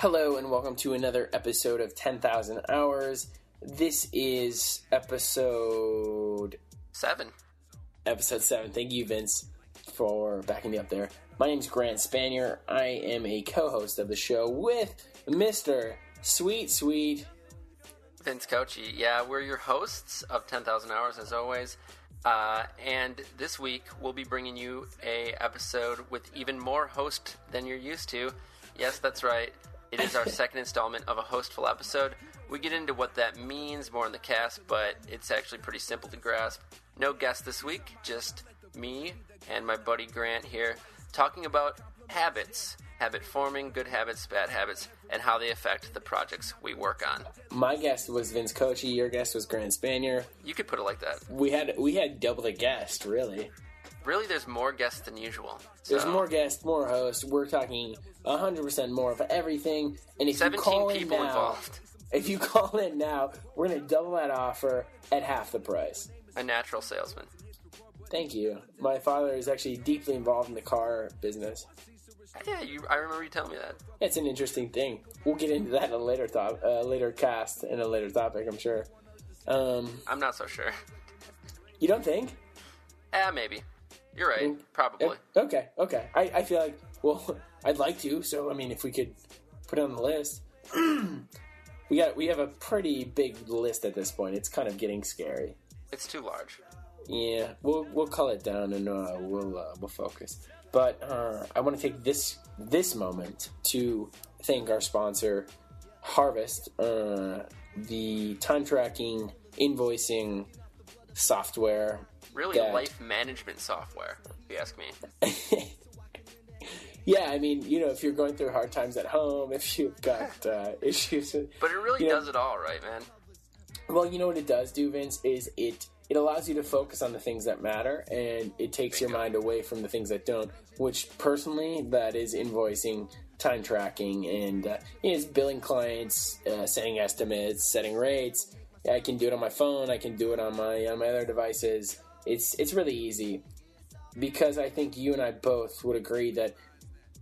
Hello and welcome to another episode of 10,000 Hours. This is episode Seven. episode 7. Thank you Vince for backing me up there. My name's Grant Spanier. I am a co-host of the show with Mr. Sweet Sweet Vince Cochi. Yeah, we're your hosts of 10,000 Hours as always. Uh, and this week we'll be bringing you a episode with even more host than you're used to. Yes, that's right. It is our second installment of a hostful episode. We get into what that means more in the cast, but it's actually pretty simple to grasp. No guest this week, just me and my buddy Grant here talking about habits, habit forming, good habits, bad habits, and how they affect the projects we work on. My guest was Vince Cochi, your guest was Grant Spanier. You could put it like that. We had we had double the guest, really. Really, there's more guests than usual. There's more guests, more hosts. We're talking 100% more of everything. And if you 17 call in people now, involved. if you call in now, we're going to double that offer at half the price. A natural salesman. Thank you. My father is actually deeply involved in the car business. Yeah, you, I remember you telling me that. It's an interesting thing. We'll get into that in a later top, uh, later cast and a later topic, I'm sure. Um, I'm not so sure. you don't think? Ah, maybe. You're right. Probably. Okay, okay. I, I feel like, well, I'd like to. So, I mean, if we could put it on the list, we got we have a pretty big list at this point. It's kind of getting scary. It's too large. Yeah, we'll we'll call it down and uh, we'll uh, we'll focus. But uh, I want to take this this moment to thank our sponsor, Harvest, uh, the time tracking invoicing software Really, that- life management software, if you ask me. yeah, I mean, you know, if you're going through hard times at home, if you've got uh, issues, with, But it really You know- does it all, right, man? well, you know what it does do, Vince, is it it allows you to focus on the things that matter, and it takes your mind away from the things that don't. Which personally, that is invoicing, time tracking, and uh, is billing clients, uh, setting estimates, setting rates. I can do it on my phone. I can do it on my on my other devices. It's it's really easy because I think you and I both would agree that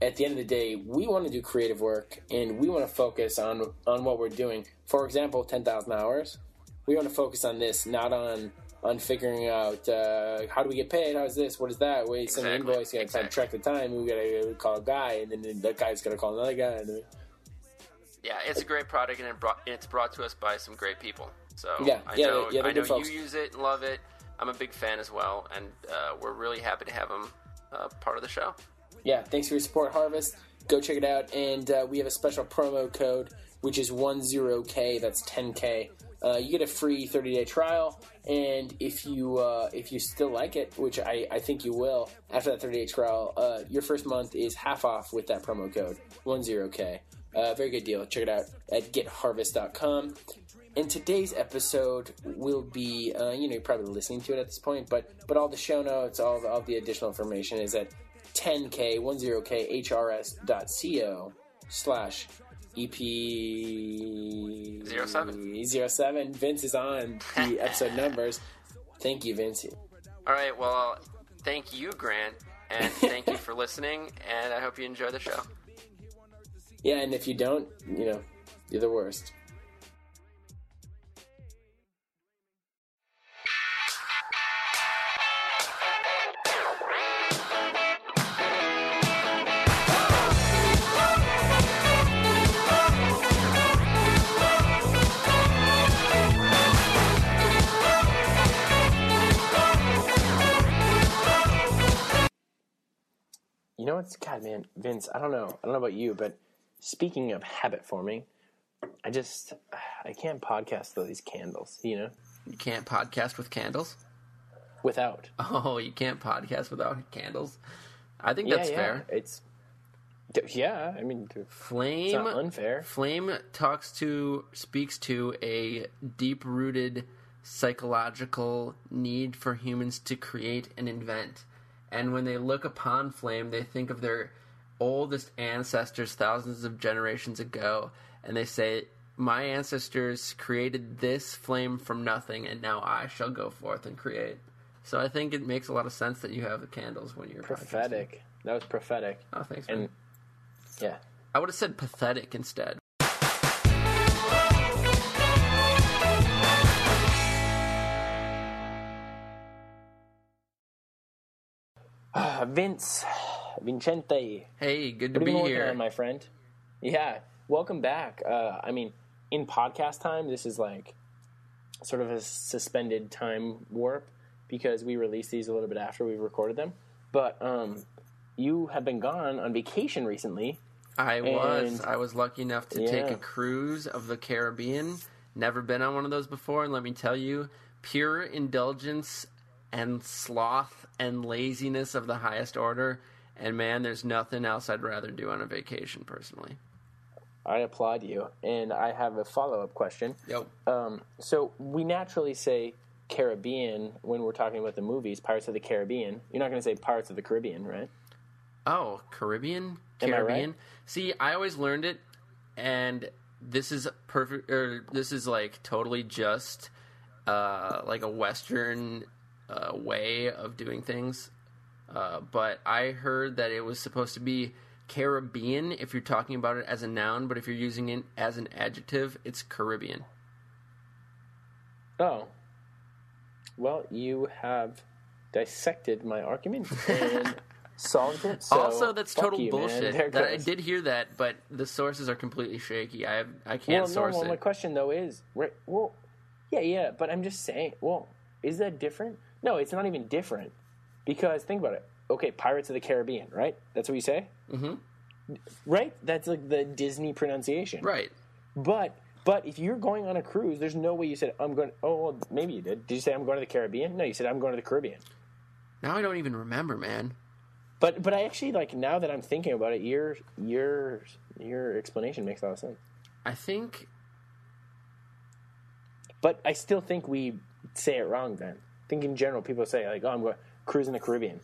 at the end of the day, we want to do creative work and we want to focus on on what we're doing. For example, ten thousand hours. We want to focus on this, not on on figuring out uh, how do we get paid, how's this, what is that. We send an invoice, you got to exactly. track the time. We got to call a guy, and then that guy's got to call another guy. And then, Yeah, it's a great product, and it brought, it's brought to us by some great people. So Yeah, I yeah, know, yeah, I know folks. you use it and love it. I'm a big fan as well, and uh, we're really happy to have them uh, part of the show. yeah, thanks for your support, Harvest. Go check it out, and uh, we have a special promo code which is one zero k. That's ten k. Uh, you get a free 30 day trial, and if you uh, if you still like it, which I, I think you will, after that 30 day trial, uh, your first month is half off with that promo code 10k. Uh, very good deal. Check it out at getharvest.com. And today's episode will be, uh, you know, you're probably listening to it at this point, but but all the show notes, all the, all the additional information is at 10k 10k hrs.co slash EP Zero seven. Zero seven. Vince is on the episode numbers. Thank you, Vince. All right, well, thank you, Grant, and thank you for listening, and I hope you enjoy the show. Yeah, and if you don't, you know, you're the worst. You know what's God, man, Vince? I don't know. I don't know about you, but speaking of habit forming, I just I can't podcast without these candles. You know, You can't podcast with candles? without. Oh, you can't podcast without candles? I think Yeah, that's yeah. fair. It's yeah. I mean, Flame unfair. Flame talks to speaks to a deep rooted psychological need for humans to create and invent. And when they look upon Flame, they think of their oldest ancestors thousands of generations ago and they say, My ancestors created this flame from nothing and now I shall go forth and create. So I think it makes a lot of sense that you have the candles when you're podcasting. prophetic. That was prophetic. Oh, thanks. Man. And yeah, I would have said pathetic instead. Vince, Vincente, Hey, good to be you been working here. on, my friend? Yeah, welcome back. Uh, I mean, in podcast time, this is like sort of a suspended time warp because we released these a little bit after we recorded them. But um, you have been gone on vacation recently. I was. I was lucky enough to take a cruise of the Caribbean. Never been on one of those before, and let me tell you, pure indulgence and sloth and laziness of the highest order. And man, there's nothing else I'd rather do on a vacation, personally. I applaud you, and I have a follow up question. Yep. Um, so we naturally say Caribbean when we're talking about the movies, Pirates of the Caribbean. You're not going to say Pirates of the Caribbean, right? Oh, Caribbean? Am I right? Caribbean? See, I always learned it, and this is perfect, or this is like totally just uh, like a Western uh, way of doing things. Uh, but I heard that it was supposed to be Caribbean if you're talking about it as a noun, but if you're using it as an adjective, it's Caribbean. Oh. Well, you have dissected my argument and solved it. So also, that's total you, bullshit. That I did hear that, but the sources are completely shaky. I have, I can't no, source well, it. my question though is, well, yeah, yeah, but I'm just saying, well, is that different? No, it's not even different because think about it. Okay, Pirates of the Caribbean, right? That's what you say, hmm right? That's like the Disney pronunciation, Right. But but if you're going on a cruise, there's no way you said I'm going. Oh, well, maybe you did. Did you say I'm going to the Caribbean? No, you said I'm going to the Caribbean. Now I don't even remember, man. But but I actually like now that I'm thinking about it, your your your explanation makes a lot of sense. I think But I still think we say it wrong. Then think in general people say like, oh, I'm going cruising the Caribbean.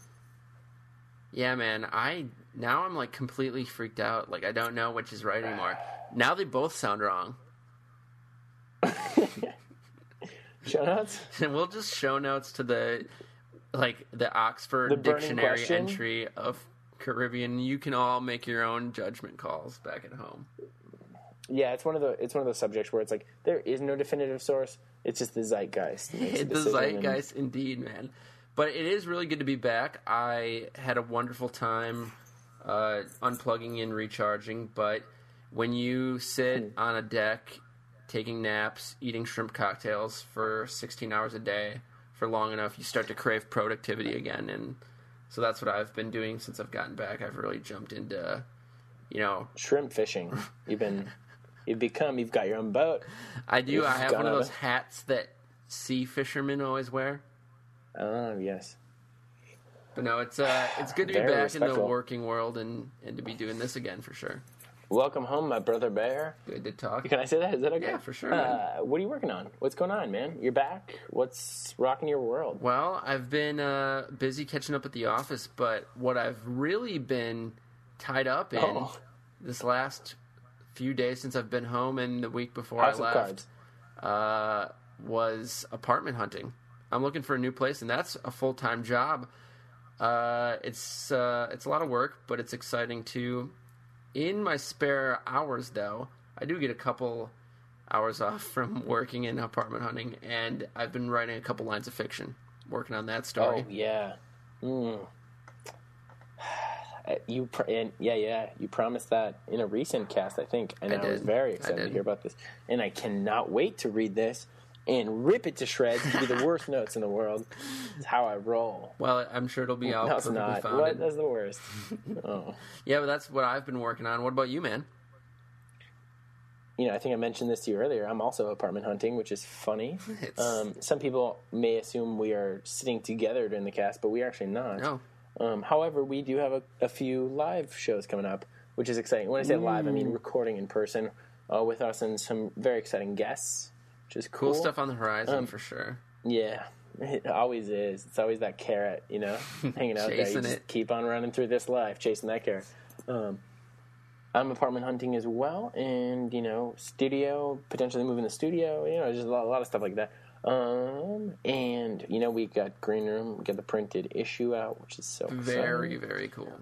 Yeah, man. I now I'm like completely freaked out. Like I don't know which is right anymore. Now they both sound wrong. show notes. And we'll just show notes to the like the Oxford The dictionary question? entry of Caribbean. You can all make your own judgment calls back at home. Yeah, it's one of the it's one of those subjects where it's like there is no definitive source. It's just the zeitgeist. the decision, and- zeitgeist, indeed, man. But it is really good to be back. I had a wonderful time uh, unplugging and recharging. But when you sit Hmm. on a deck, taking naps, eating shrimp cocktails for 16 hours a day for long enough, you start to crave productivity again. And so that's what I've been doing since I've gotten back. I've really jumped into, you know, shrimp fishing. You've been you've become you've got your own boat. I do. You've I have one of those hats that sea fishermen always wear. Oh yes. But no, it's uh, it's good to be Very back in the working world and and to be doing this again for sure. Welcome home, my brother bear. Good to talk. Can I say that? Is that okay? Yeah, for sure, Uh, what are you working on? What's going on, man? You're back. What's rocking your world? Well, I've been uh, busy catching up at the office, but what I've really been tied up in Oh. this last few days since I've been home and the week before House I left uh, was apartment hunting. I'm looking for a new place, and that's a full time job. Uh, it's uh, it's a lot of work, but it's exciting too. In my spare hours, though, I do get a couple hours off from working in apartment hunting, and I've been writing a couple lines of fiction, working on that story. Oh yeah. Mm. You pr- and yeah yeah you promised that in a recent cast I think and I I, was very excited to hear about this and I cannot wait to read this and rip it to shreds to be the worst notes in the world. It's how I roll. Well, I'm sure it'll be out No, it's not. founded. What? That's the worst. Oh. Yeah, but that's what I've been working on. What about you, man? you know, I think I mentioned this to you earlier. I'm also apartment hunting, which is funny. Um, some people may assume we are sitting together during the cast, but we are actually not. No. Um, however, we do have a, a few live shows coming up, which is exciting. When I say live, I mean recording in person uh, with us and some very exciting guests, which is cool. Cool stuff on the horizon Um, for sure. Yeah, it always is. It's always that carrot, you know, hanging out there. You just it. keep on running through this life, chasing that carrot. Um, I'm apartment hunting as well, and you know, studio potentially moving the studio. You know, just a lot, a lot of stuff like that. Um, and you know, we got Green Room, we got the printed issue out, which is so Very, exciting. very cool.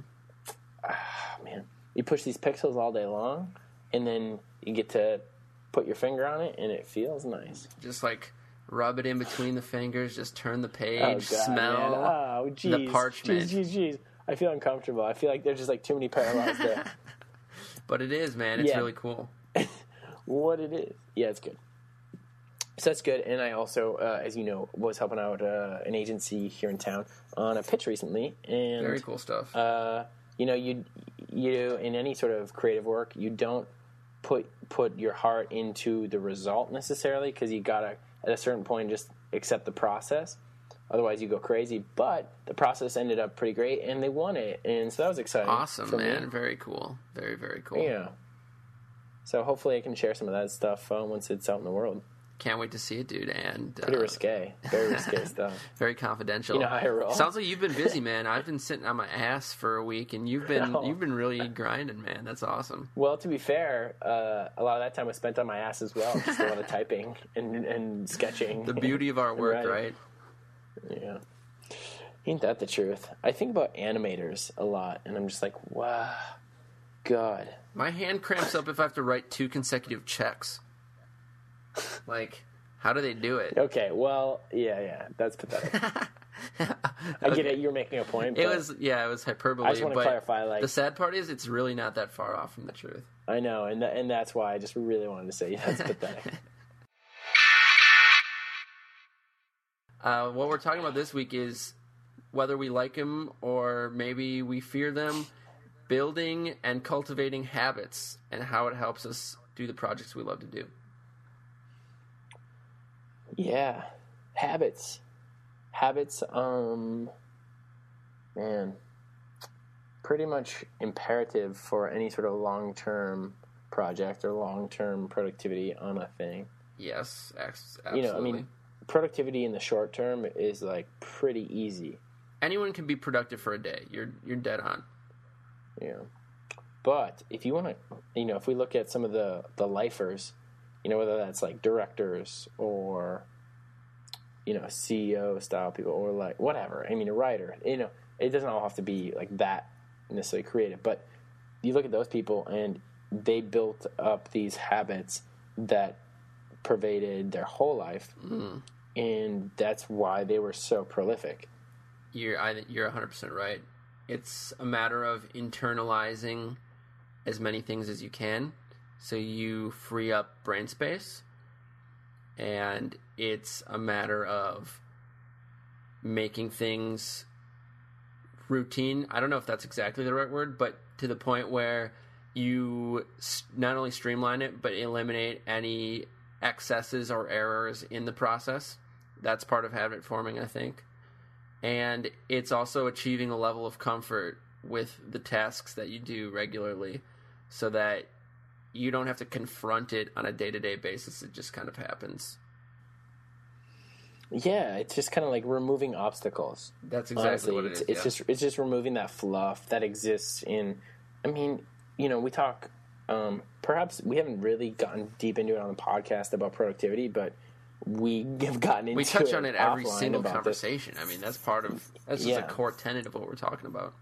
Ah, man. you push these pixels all day long, and then you get to put your finger on it, and it feels nice. Just like rub it in between the fingers, just turn the page, Oh, God, smell. Oh, geez. the parchment. Jeez, jeez, jeez. I feel uncomfortable. I feel like there's just like too many parallels there. But it is, man. It's Yeah. really cool. what it is. Yeah, it's good. So that's good. And I also, uh, as you know, was helping out uh, an agency here in town on a pitch recently. And Very cool stuff. uh, you know, you you in any sort of creative work, you don't put put your heart into the result necessarily because you gotta at a certain point just accept the process. Otherwise, you go crazy. But the process ended up pretty great, and they won it, and so that was exciting. awesome, for me. man. Very cool. Very, very cool. Yeah. So hopefully, I can share some of that stuff uh, once it's out in the world. Can't wait to see it, dude. And Pretty uh, risque, very risque stuff. very confidential. You know how I roll. Sounds like you've been busy, man. I've been sitting on my ass for a week, and you've been No. you've been really grinding, man. That's awesome. Well, to be fair, uh, a lot of that time was spent on my ass as well, just a lot of typing and, and sketching. The beauty of our work, Right. right? Yeah. Ain't that the truth? I think about animators a lot, and I'm just like, wow, God. My hand cramps up if I have to write two consecutive checks. Like, how do they do it? Okay, well, yeah, yeah, that's pathetic. I get it. You're making a point. It was yeah, it was hyperbole. I just want to but clarify, like, the sad part is it's really not that far off from the truth. I know, and th- and that's why I just really wanted to say that's pathetic. Uh, what we're talking about this week is whether we like them or maybe we fear them, building and cultivating habits, and how it helps us do the projects we love to do. Yeah, habits, habits. Um, man, pretty much imperative for any sort of long-term project or long-term productivity on a thing. Yes, ex- You know, I mean, productivity in the short term is like pretty easy. anyone can be productive for a day. You're you're dead on. Yeah. But if you want to, you know, if we look at some of the the lifers, you know, whether that's like directors or you know CEO style people or like whatever. I mean, a writer. You know, it doesn't all have to be like that necessarily creative, but you look at those people and they built up these habits that pervaded their whole life, mm. and that's why they were so prolific. You're I, you're 100 percent right. It's a matter of internalizing as many things as you can, so you free up brain space, and it's a matter of making things routine. I don't know if that's exactly the right word, but to the point where you not only streamline it but eliminate any excesses or errors in the process. That's part of habit forming, I think and it's also achieving a level of comfort with the tasks that you do regularly so that you don't have to confront it on a day-to-day basis it just kind of happens Yeah, it's just kind of like removing obstacles. that's exactly Honestly, what it it's, is it's yeah. just it's just removing that fluff that exists in. I mean, you know, we talk. Um, perhaps we haven't really gotten deep into it on the podcast about productivity, but we have gotten into we touch on it every single about this. conversation i mean that's part of that's just Yeah. a core tenet of what we're talking about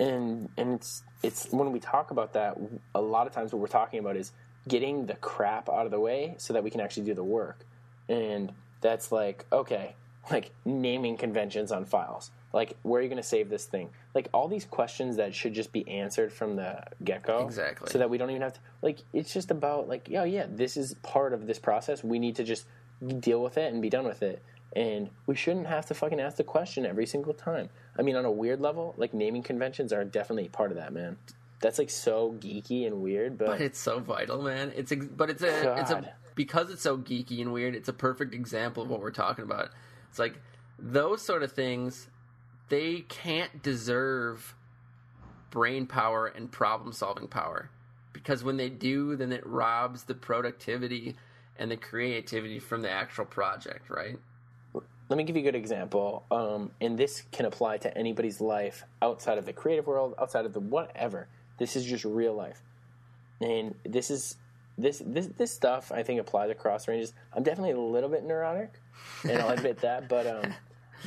and and it's it's when we talk about that a lot of times what we're talking about is getting the crap out of the way so that we can actually do the work. And that's like okay like naming conventions on files. Like where are you going to save this thing? Like all these questions that should just be answered from the get-go Exactly. so that we don't even have to like it's just about like yeah yeah this is part of this process. We need to just deal with it and be done with it and we shouldn't have to fucking ask the question every single time. I mean on a weird level like naming conventions are definitely part of that man. That's like so geeky and weird but, but it's so vital man. It's ex- but it's a it's a because it's so geeky and weird it's a perfect example of what we're talking about. It's like those sort of things they can't deserve brain power and problem solving power. Because when they do then it robs the productivity and the creativity from the actual project right let me give you a good example um, and this can apply to anybody's life outside of the creative world outside of the whatever this is just real life and this is this this this stuff i think applies across ranges i'm definitely a little bit neurotic and i'll admit that but um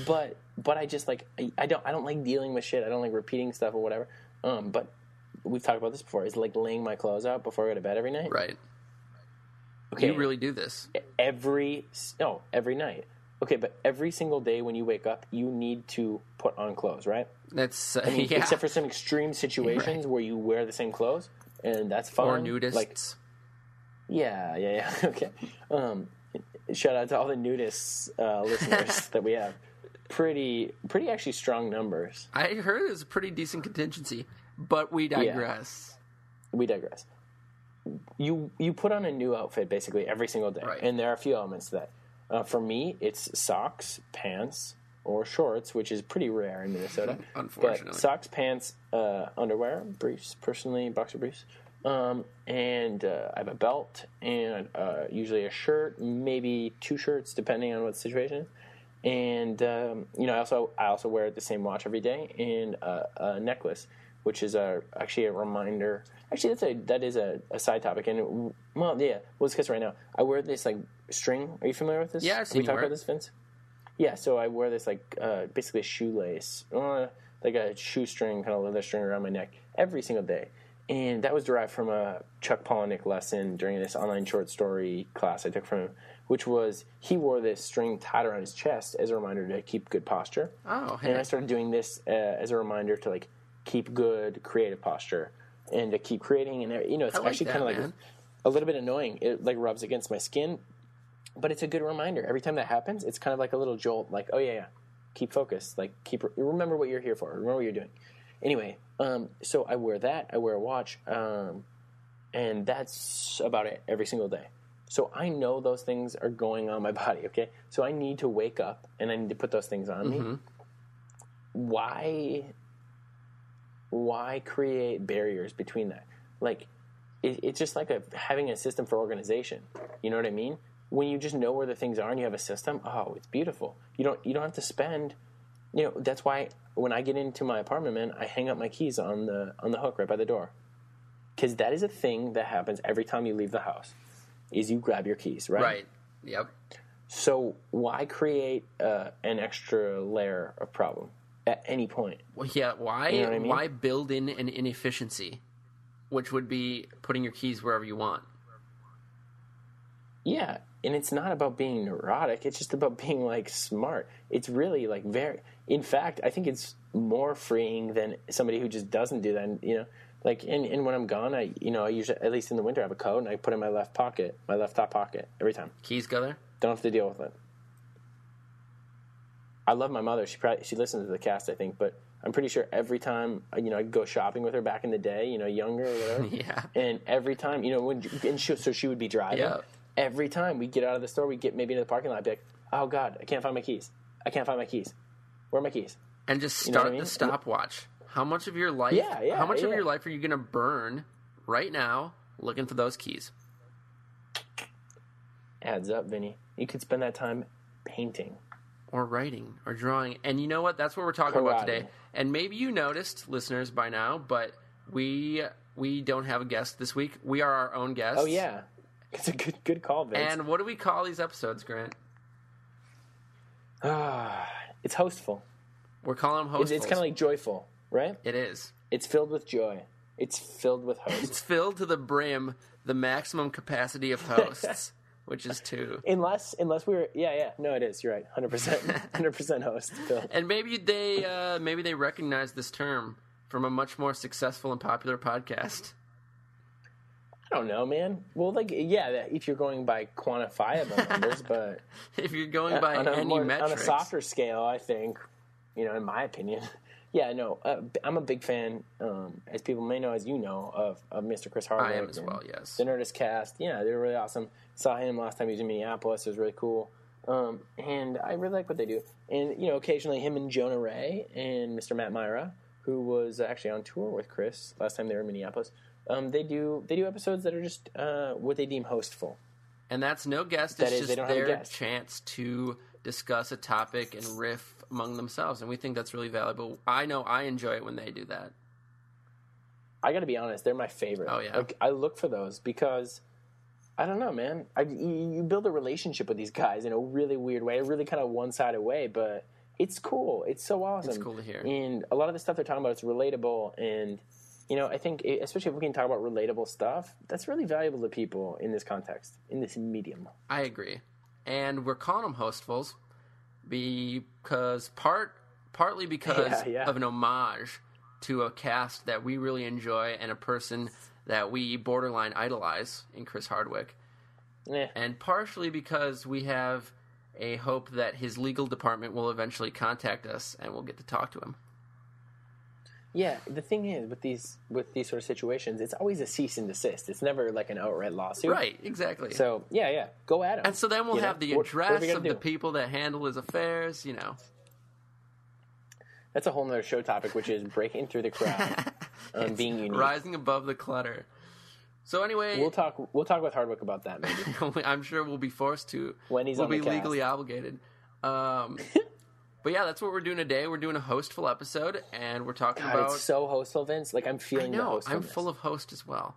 but but i just like I, I don't i don't like dealing with shit i don't like repeating stuff or whatever um but we've talked about this before, is like laying my clothes out before I go to bed every night. Right. Okay. You really do this. every no every night. Okay, but every single day when you wake up, you need to put on clothes, right? That's uh, I mean, yeah. Except for some extreme situations where you wear the same clothes, and that's fine. or nudists. Like, yeah, yeah, yeah. Okay. Um, shout out to all the nudists uh, listeners that we have. Pretty, pretty actually strong numbers. I heard it was a pretty decent contingency, but we digress. we digress. You you put on a new outfit basically every single day, Right. and there are a few elements to that. Uh, for me, it's socks, pants, or shorts, which is pretty rare in Minnesota. Unfortunately. but socks, pants, uh, underwear, briefs, personally boxer briefs, um, and uh, I have a belt and uh, usually a shirt, maybe two shirts depending on what the situation. And um, you know, I also I also wear the same watch every day and uh, a necklace, which is a actually a reminder. Actually, that's a that is a, a side topic. And well, yeah, we'll discuss it right now. I wear this like string. Are you familiar with this? Yeah, I've seen we talked about this, Vince? Yeah, so I wear this like uh, basically a shoelace, uh, like a shoestring kind of leather string around my neck every single day. And that was derived from a Chuck Palahniuk lesson during this online short story class I took from him, which was he wore this string tied around his chest as a reminder to keep good posture. Oh, And I started doing this uh, as a reminder to like keep good creative posture and to keep creating. And you know, it's like actually kind of like a little bit annoying. It like rubs against my skin, but it's a good reminder. Every time that happens, it's kind of like a little jolt. Like, oh yeah, yeah, keep focused. Like, keep remember what you're here for. Remember what you're doing. Anyway, um, so I wear that. I wear a watch, um, and that's about it every single day. So I know those things are going on my body. Okay, so I need to wake up and I need to put those things on me. Why? Why create barriers between that? Like, it, it's just like a, having a system for organization. You know what I mean? When you just know where the things are and you have a system, oh, it's beautiful. You don't you don't have to spend. You know that's why when I get into my apartment, man, I hang up my keys on the on the hook right by the door, because that is a thing that happens every time you leave the house. Is you grab your keys, right? Right. Yep. So why create uh, an extra layer of problem at any point? Well, yeah. Why? You know I mean? Why build in an inefficiency, which would be putting your keys wherever you want? Yeah, and it's not about being neurotic. It's just about being like smart. It's really like very. In fact, I think it's more freeing than somebody who just doesn't do that. And, you know, like and, and when I'm gone, I you know I usually at least in the winter I have a coat and I put it in my left pocket, my left top pocket every time. Keys go there. Don't have to deal with it. I love my mother. She probably she listens to the cast, I think, but I'm pretty sure every time uh, you know I go shopping with her back in the day, you know, younger or whatever. Yeah. And every time, you know, when and she, so she would be driving. Yeah. Every time we get out of the store, we get maybe into the parking lot. I'd be like, "Oh God, I can't find my keys. I can't find my keys. Where are my keys?" and just know what start I mean? the stopwatch. How much of your life? Yeah, yeah, How much of your life are you going to burn right now looking for those keys? Adds up, Vinny. You could spend that time painting. Or writing or drawing. And you know what? That's what we're talking about today. And maybe you noticed, listeners, by now, but we we don't have a guest this week. We are our own guests. Oh yeah, it's a good good call, Vince. And what do we call these episodes, Grant? Ah, it's hostful. We're calling them It's, it's kind of like joyful, right? it is. It's filled with joy. It's filled with hosts. It's filled to the brim, the maximum capacity of hosts, which is two. unless unless we were yeah yeah no it is you're right hundred percent hundred percent host Phil. And maybe they uh, maybe they recognize this term from a much more successful and popular podcast. I don't know man well like yeah if you're going by quantifiable numbers but If you're going by on a, any more, on a softer scale I think you know in my opinion yeah no uh, I'm a big fan um, as people may know as you know of, of Mr. Chris Hardwick I am as well. Yes. the Nerdist cast yeah they were really awesome saw him last time he was in Minneapolis it was really cool um, and I really like what they do and you know occasionally him and Jonah Ray and Mr. Matt Mira who was actually on tour with Chris last time they were in Minneapolis. Um, they do they do episodes that are just uh, what they deem hostful. And that's no guest. That It's is, just they don't have a their chance to discuss a topic and riff among themselves, and we think that's really valuable. I know I enjoy it when they do that. I got to be honest, they're my favorite. Oh, yeah? like, I look for those because I don't know, man. I, you, build a relationship with these guys in a really weird way, a really kind of one sided way, but it's cool. It's so awesome. It's cool to hear. And a lot of the stuff they're talking about, it's relatable and you know, I think, especially if we can talk about relatable stuff, that's really valuable to people in this context, in this medium. I agree, and we're calling them hostfuls because part partly because Yeah, yeah. of an homage to a cast that we really enjoy and a person that we borderline idolize in Chris Hardwick, Eh, and partially because we have a hope that his legal department will eventually contact us and we'll get to talk to him. Yeah, the thing is with these with these sort of situations, it's always a cease and desist. It's never like an outright lawsuit. Right, exactly. So yeah, yeah, go at him. and so then we'll You know, have the what- what address of the people that handle his affairs, you know. That's a whole nother show topic, which is breaking through the crowd, um, being unique. Rising above the clutter. So anyway, We'll talk. We'll talk with Hardwick about that maybe. I'm sure we'll be forced to When he's we'll on the be cast. legally obligated. Um, but yeah, that's what we're doing today. We're doing a hostful episode, and we're talking God, about. it's so hostful, Vince. Like I'm I feeling know the I'm full of host as well.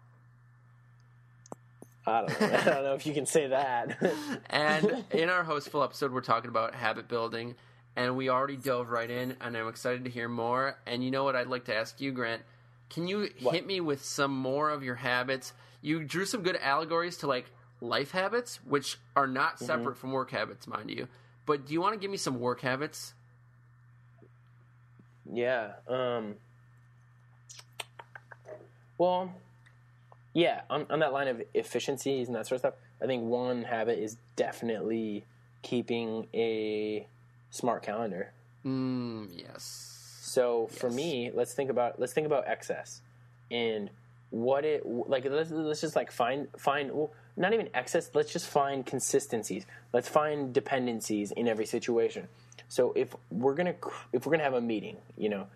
I don't know. I don't know if you can say that. And in our hostful episode, we're talking about habit building, and we already dove right in, and I'm excited to hear more. And you know what I'd like to ask you, Grant? Can you What? hit me with some more of your habits? You drew some good allegories to like life habits, which are not Mm-hmm. separate from work habits, mind you. But do you want to give me some work habits? yeah. Um. Well, yeah. On, on that line of efficiencies and that sort of stuff, I think one habit is definitely keeping a smart calendar. Mm, yes. So for me, let's think about let's think about excess and what it like. Let's, let's just like find find well, not even excess. Let's just find consistencies. Let's find dependencies in every situation. So if we're gonna if we're gonna have a meeting, you know,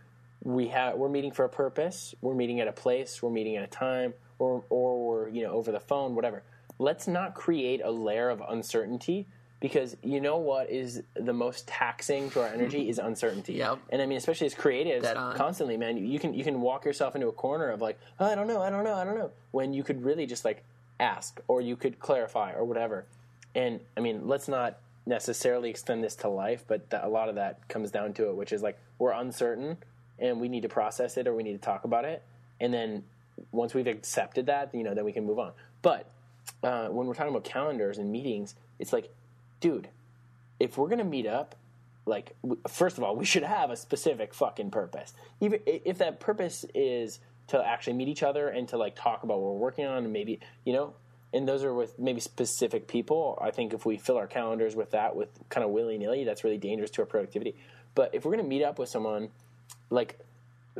we have we're meeting for a purpose. We're meeting at a place. We're meeting at a time, or or we're you know over the phone, whatever. Let's not create a layer of uncertainty because you know what is the most taxing to our energy mm-hmm. is uncertainty. Yep. And I mean, especially as creatives, constantly, man, you, you can you can walk yourself into a corner of like, oh, I don't know, I don't know, I don't know, when you could really just like ask or you could clarify or whatever. And I mean, let's not necessarily extend this to life, but that, a lot of that comes down to it, which is like we're uncertain and we need to process it or we need to talk about it, and then once we've accepted that, you know, then we can move on. But uh, when we're talking about calendars and meetings, it's like, dude, if we're gonna meet up, like first of all, we should have a specific fucking purpose. Even if that purpose is to actually meet each other and to like talk about what we're working on, and maybe you know, and those are with maybe specific people. I think if we fill our calendars with that, with kind of willy nilly, that's really dangerous to our productivity. But if we're gonna meet up with someone, like,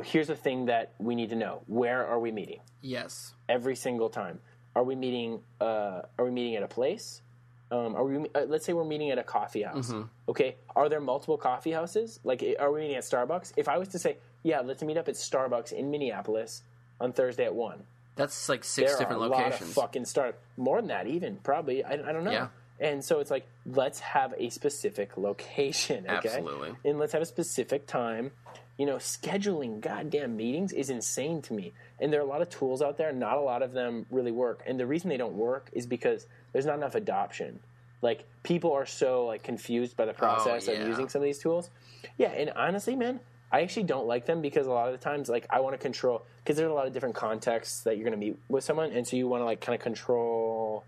here's the thing that we need to know: where are we meeting? Yes. every single time. Are we meeting? Uh, are we meeting at a place? Um, are we? Uh, let's say we're meeting at a coffee house. Okay. Are there multiple coffee houses? Like, are we meeting at Starbucks? If I was to say, yeah, let's meet up at Starbucks in Minneapolis on Thursday at one. That's like six There different are a locations. lot of fucking start more than that, even probably. I, I don't know. Yeah. And so it's like, let's have a specific location, okay? Absolutely. And let's have a specific time. You know, scheduling goddamn meetings is insane to me. And there are a lot of tools out there, not a lot of them really work. And the reason they don't work is because there's not enough adoption. Like people are so like confused by the oh, process yeah. of using some of these tools. Yeah, and honestly, man, I actually don't like them because a lot of the times, like, I want to control because there's a lot of different contexts that you're going to meet with someone, and so you want to like kind of control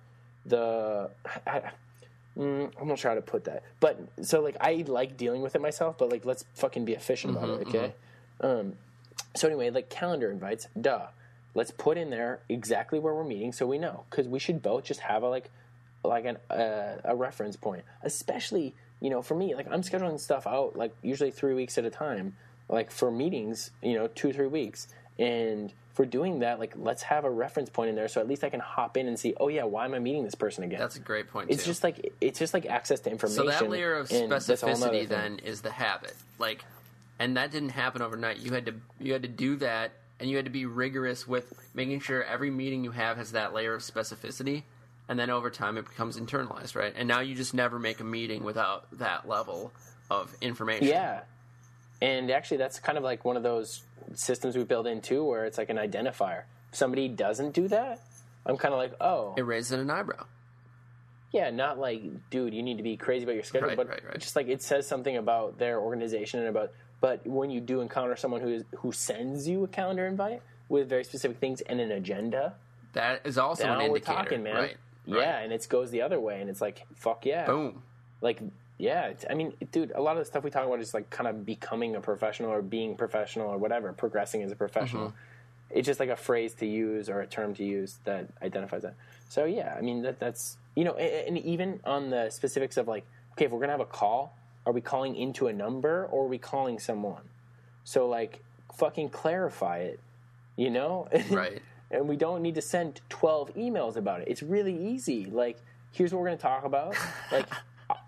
the. I, mm, I'm not sure how to put that, but so like I like dealing with it myself, but like let's fucking be efficient about it, okay? Um, so anyway, like calendar invites, duh. Let's put in there exactly where we're meeting so we know because we should both just have a like like an uh, a reference point, especially you know for me like I'm scheduling stuff out like usually three weeks at a time, like for meetings you know two three weeks, and for doing that like let's have a reference point in there so at least I can hop in and see oh yeah why am I meeting this person again? That's a great point. it's too. just like it's just like access to information. So that layer of and that's a whole nother specificity then is the habit. Like and that didn't happen overnight. You had to you had to do that and you had to be rigorous with making sure every meeting you have has that layer of specificity and then over time it becomes internalized, right? And now you just never make a meeting without that level of information. Yeah. And actually, that's kind of like one of those systems we build in too, where it's like an identifier. If somebody doesn't do that, I'm kind of like, oh, It raises an eyebrow. yeah, not like, dude, you need to be crazy about your schedule, Right, but right, right. just like it says something about their organization and about. But when you do encounter someone who is who sends you a calendar invite, with very specific things and an agenda, That is also an we're indicator, talking, man. right? Yeah, and it goes the other way, and it's like, fuck yeah. Boom. Like, yeah. It's, I mean, dude, a lot of the stuff we talk about is like kind of becoming a professional or being professional or whatever, progressing as a professional. Mm-hmm. It's just like a phrase to use or a term to use that identifies that. So yeah, I mean that that's you know, and, and even on the specifics of like, okay, if we're gonna have a call, are we calling into a number or are we calling someone? So like, fucking clarify it, you know? Right. and we don't need to send 12 emails about it. It's really easy. Like, here's what we're going to talk about. Like,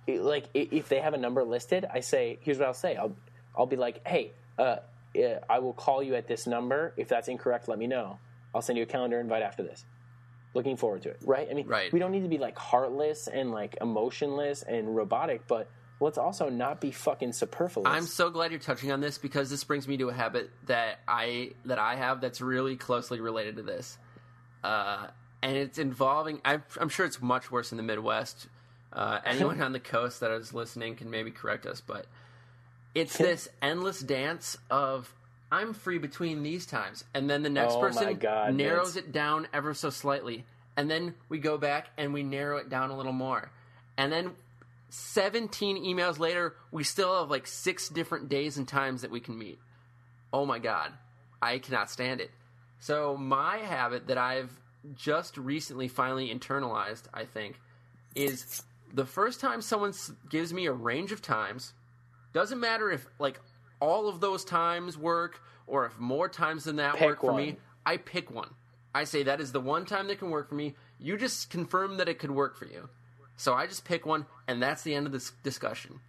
like if they have a number listed, I say, here's what I'll say. I'll, I'll be like, hey, uh, uh, I will call you at this number. If that's incorrect, let me know. I'll send you a calendar invite after this. Looking forward to it. Right? I mean, Right. we don't need to be like heartless and like emotionless and robotic, but let's also not be fucking superfluous. I'm so glad you're touching on this because this brings me to a habit that I that I have that's really closely related to this, uh, and it's involving. I'm, I'm sure it's much worse in the Midwest. Uh, anyone on the coast that is listening can maybe correct us, but it's this endless dance of I'm free between these times, and then the next Oh my person God, narrows it down ever so slightly, and then we go back and we narrow it down a little more, and then 17 emails later, we still have like six different days and times that we can meet. Oh my god, I cannot stand it. So my habit that I've just recently finally internalized, I think, is the first time someone gives me a range of times, doesn't matter if like all of those times work or if more times than that Pick work for me. I pick one. I say that is the one time that can work for me. You just confirm that it could work for you. So I just pick one, and that's the end of this discussion.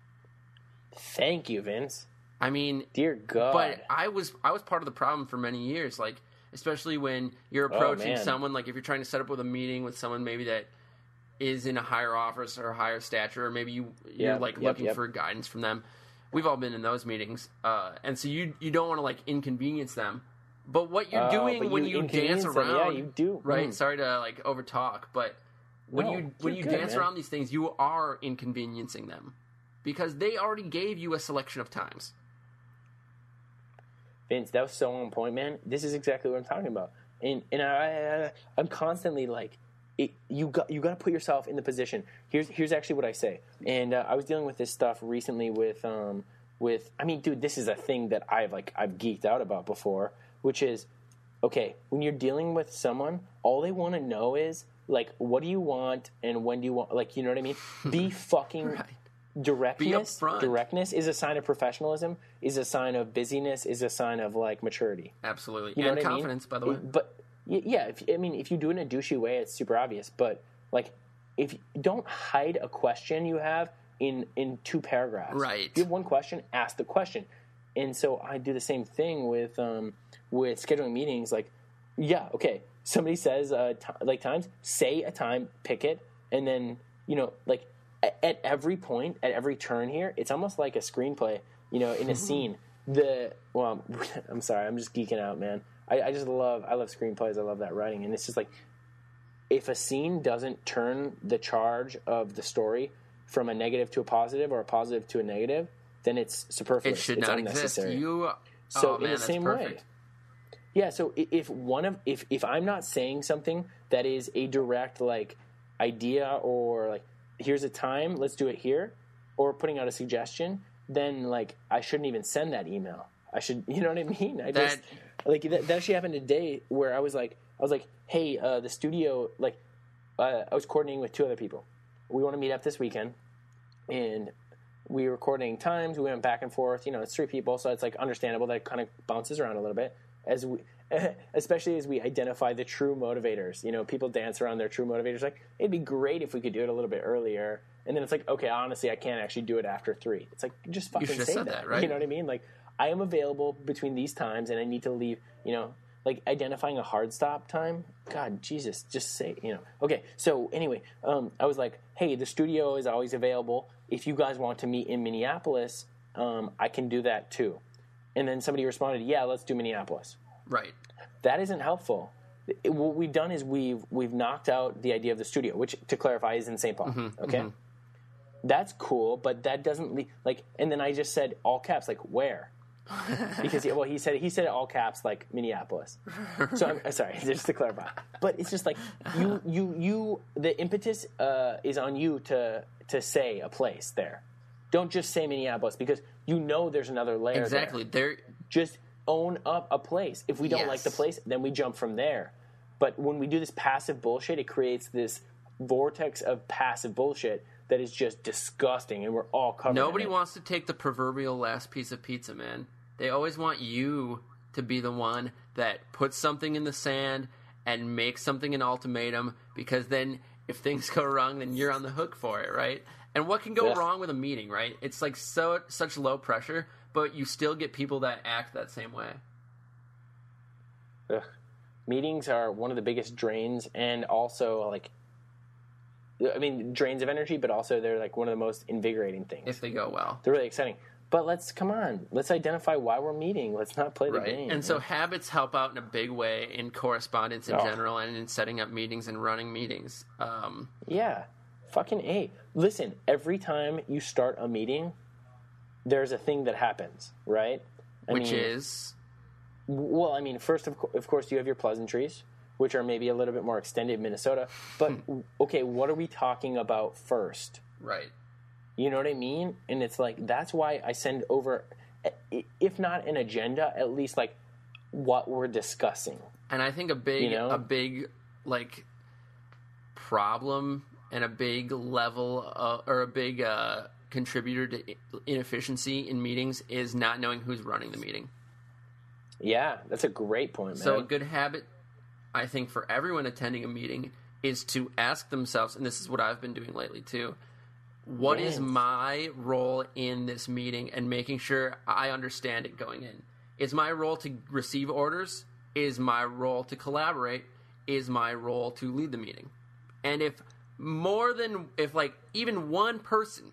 Thank you, Vince. I mean, Dear God. but I was I was part of the problem for many years. Like, especially when you're oh, approaching Oh, someone, like if you're trying to set up with a meeting with someone maybe that is in a higher office or a higher stature, or maybe you you're Yep, like yep, looking yep. for guidance from them. We've all been in those meetings, uh, and so you you don't want to like inconvenience them. But what you're Oh, doing when you you, dance inconvenience them. around, Yeah, you do. right? Mm. Sorry to like overtalk, but when No, you when you good, dance man. around these things, you are inconveniencing them because they already gave you a selection of times. Vince, that was so on point, man. This is exactly what I'm talking about, and and I, I I'm constantly like, it, you got you got to put yourself in the position. Here's here's actually what I say, and uh, I was dealing with this stuff recently with um with I mean, dude, this is a thing that I've like I've geeked out about before, which is okay when you're dealing with someone, all they want to know is like, what do you want and when do you want? Like, you know what I mean? Be fucking Right. directness. Directness is a sign of professionalism. Is a sign of busyness. Is a sign of like maturity. Absolutely, You know and what I mean? confidence, by the way. It- But yeah, if, I mean, if you do it in a douchey way, it's super obvious. But like, if you don't hide a question you have in in two paragraphs, Right. If you have one question, ask the question. And so I do the same thing with um, with scheduling meetings. Like, yeah, okay. Somebody says uh, t- like times, say a time, pick it, and then you know, like at, at every point, at every turn here, it's almost like a screenplay. You know, in a scene, the well, I'm sorry, I'm just geeking out, man. I, I just love I love screenplays. I love that writing, and it's just like if a scene doesn't turn the charge of the story from a negative to a positive or a positive to a negative, then it's superfluous. It should it's not exist. unnecessary. You, So oh, in the same perfect. way, yeah. So if one of if if I'm not saying something that is a direct like idea or like here's a time, let's do it here, or putting out a suggestion, then like I shouldn't even send that email. I should, you know what I mean? I just like that, that actually happened today where I was like, I was like, hey, uh, the studio, like, uh, I was coordinating with two other people. We want to meet up this weekend, and we were coordinating times. We went back and forth. You know, it's three people, so it's like understandable that it kind of bounces around a little bit as we, especially as we identify the true motivators. You know, people dance around their true motivators. Like, it'd be great if we could do it a little bit earlier. And then it's like, okay, honestly, I can't actually do it after three. It's like, just fucking say that, that, right? You know what I mean? Like, I am available between these times, and I need to leave. You know, like identifying a hard stop time. God, Jesus, just say, you know. Okay, so anyway, um, I was like, hey, the studio is always available. If you guys want to meet in Minneapolis, um, I can do that too. And then somebody responded, yeah, let's do Minneapolis. Right. That isn't helpful. It- what we've done is we've we've knocked out the idea of the studio, which, to clarify, is in St. Paul. okay, that's cool, but that doesn't le- like. And then I just said all caps, like where. because he, well he said he said it all caps like Minneapolis. So I'm uh, sorry, just to clarify. But it's just like you you you the impetus uh, is on you to to say a place there. Don't just say Minneapolis because you know there's another layer. there. Exactly. There Just own up a place. If we don't Yes. like the place, then we jump from there. But when we do this passive bullshit, it creates this vortex of passive bullshit that is just disgusting, and we're all covered. Nobody wants to take the proverbial last piece of pizza, man. They always want you to be the one that puts something in the sand and makes something an ultimatum because then if things go wrong, then you're on the hook for it, right? And what can go Yeah. wrong with a meeting, right? It's like so such low pressure, but you still get people that act that same way. Ugh. Meetings are one of the biggest drains, and also like, I mean, drains of energy, but also they're like one of the most invigorating things. If they go well. they're really exciting. But let's come on, let's identify why we're meeting. Let's not play the Right. game. And so habits help out in a big way in correspondence in Oh. general and in setting up meetings and running meetings. Um, Yeah. Fucking A. Listen, every time you start a meeting, there's a thing that happens, right? I which mean, is Well, I mean, first, of, co- of course, you have your pleasantries, which are maybe a little bit more extended in Minnesota. But, okay, what are we talking about first? right. You know what I mean? And it's like, that's why I send over, if not an agenda, at least like what we're discussing. And I think a big You know? a big like problem and a big level uh, or a big uh, contributor to inefficiency in meetings is not knowing who's running the meeting. Yeah, that's a great point, man. So a good habit, I think, for everyone attending a meeting is to ask themselves, and this is what I've been doing lately too. What is my role in this meeting, and making sure I understand it going in? Is my role to receive orders? Is my role to collaborate? Is my role to lead the meeting? And if more than if like even one person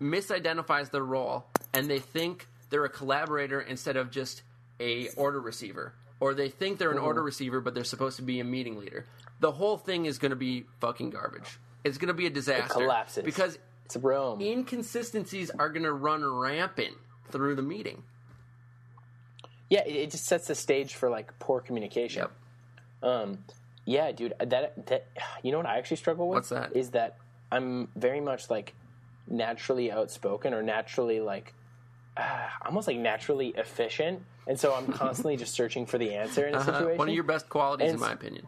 misidentifies their role and they think they're a collaborator instead of just a order receiver or they think they're an order receiver but they're supposed to be a meeting leader the whole thing is going to be fucking garbage it's going to be a disaster It collapses. because it's Rome. inconsistencies are going to run rampant through the meeting Yeah, it, just sets the stage for like poor communication. Yep. Um, yeah, dude, that that you know what I actually struggle with. What's that? Is that I'm very much like naturally outspoken or naturally like uh, almost like naturally efficient, and so I'm constantly just searching for the answer in a Uh-huh. situation. one of your best qualities in my opinion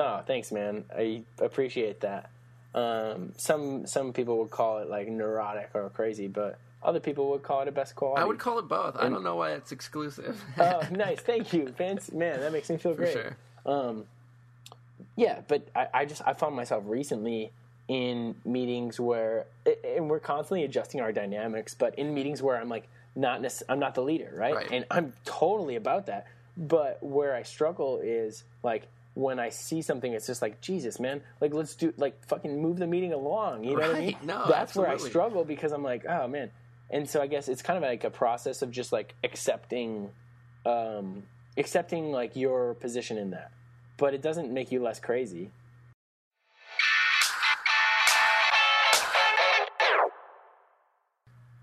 Oh, thanks, man. I appreciate that. Um, some some people would call it like neurotic or crazy, but other people would call it a best quality. i would call it both i don't know why it's exclusive oh, nice. Thank you, Vince. Man, that makes me feel for great. sure Um, yeah, but I, I just I found myself recently in meetings where, and we're constantly adjusting our dynamics, but in meetings where I'm like not necess- I'm not the leader, right? Right. And I'm totally about that. But where I struggle is like when I see something, it's just like Jesus, man. Like let's do like fucking move the meeting along. You know what I mean? No, that's where I struggle because I'm like, oh man. And so I guess it's kind of like a process of just like accepting um, accepting like your position in that, but it doesn't make you less crazy.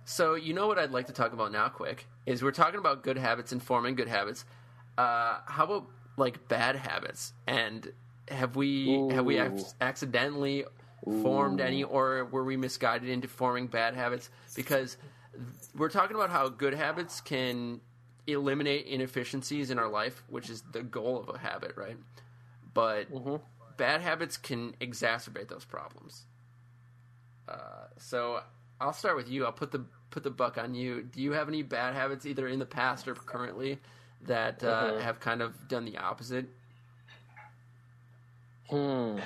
So you know what I'd like to talk about now, quick, is we're talking about good habits and forming good habits. Uh, how about like bad habits? And have we have we ac- Ooh. accidentally formed any, or were we misguided into forming bad habits? Because we're talking about how good habits can eliminate inefficiencies in our life, which is the goal of a habit, right? But bad habits can exacerbate those problems. Uh, so I'll start with you. I'll put the put the buck on you. Do you have any bad habits, either in the past or currently, that uh, Mhm. have kind of done the opposite? Hmm.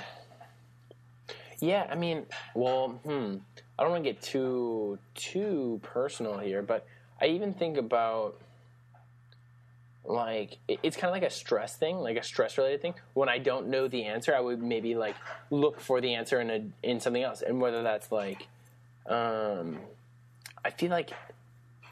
Yeah, I mean, well, hmm. I don't want to get too too personal here, but I even think about like it's kind of like a stress thing, like a stress related thing. When I don't know the answer, I would maybe like look for the answer in a in something else, and whether that's like, um, I feel like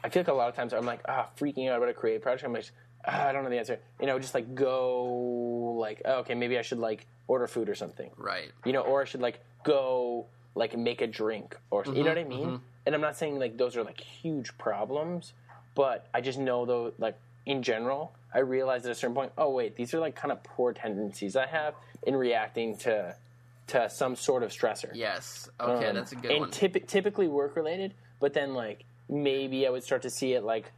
I feel like a lot of times I'm like ah freaking out about a creative project. I'm like ah, I don't know the answer. You know, just like go like oh, okay, maybe I should like order food or something Right. you know, or I should like go like make a drink or you know what I mean. And I'm not saying like those are like huge problems, but I just know though, like in general, I realized at a certain point, oh wait, these are like kind of poor tendencies I have in reacting to to some sort of stressor. Yes. Okay, Um, that's a good and one. typ- typically work related, but then like maybe I would start to see it like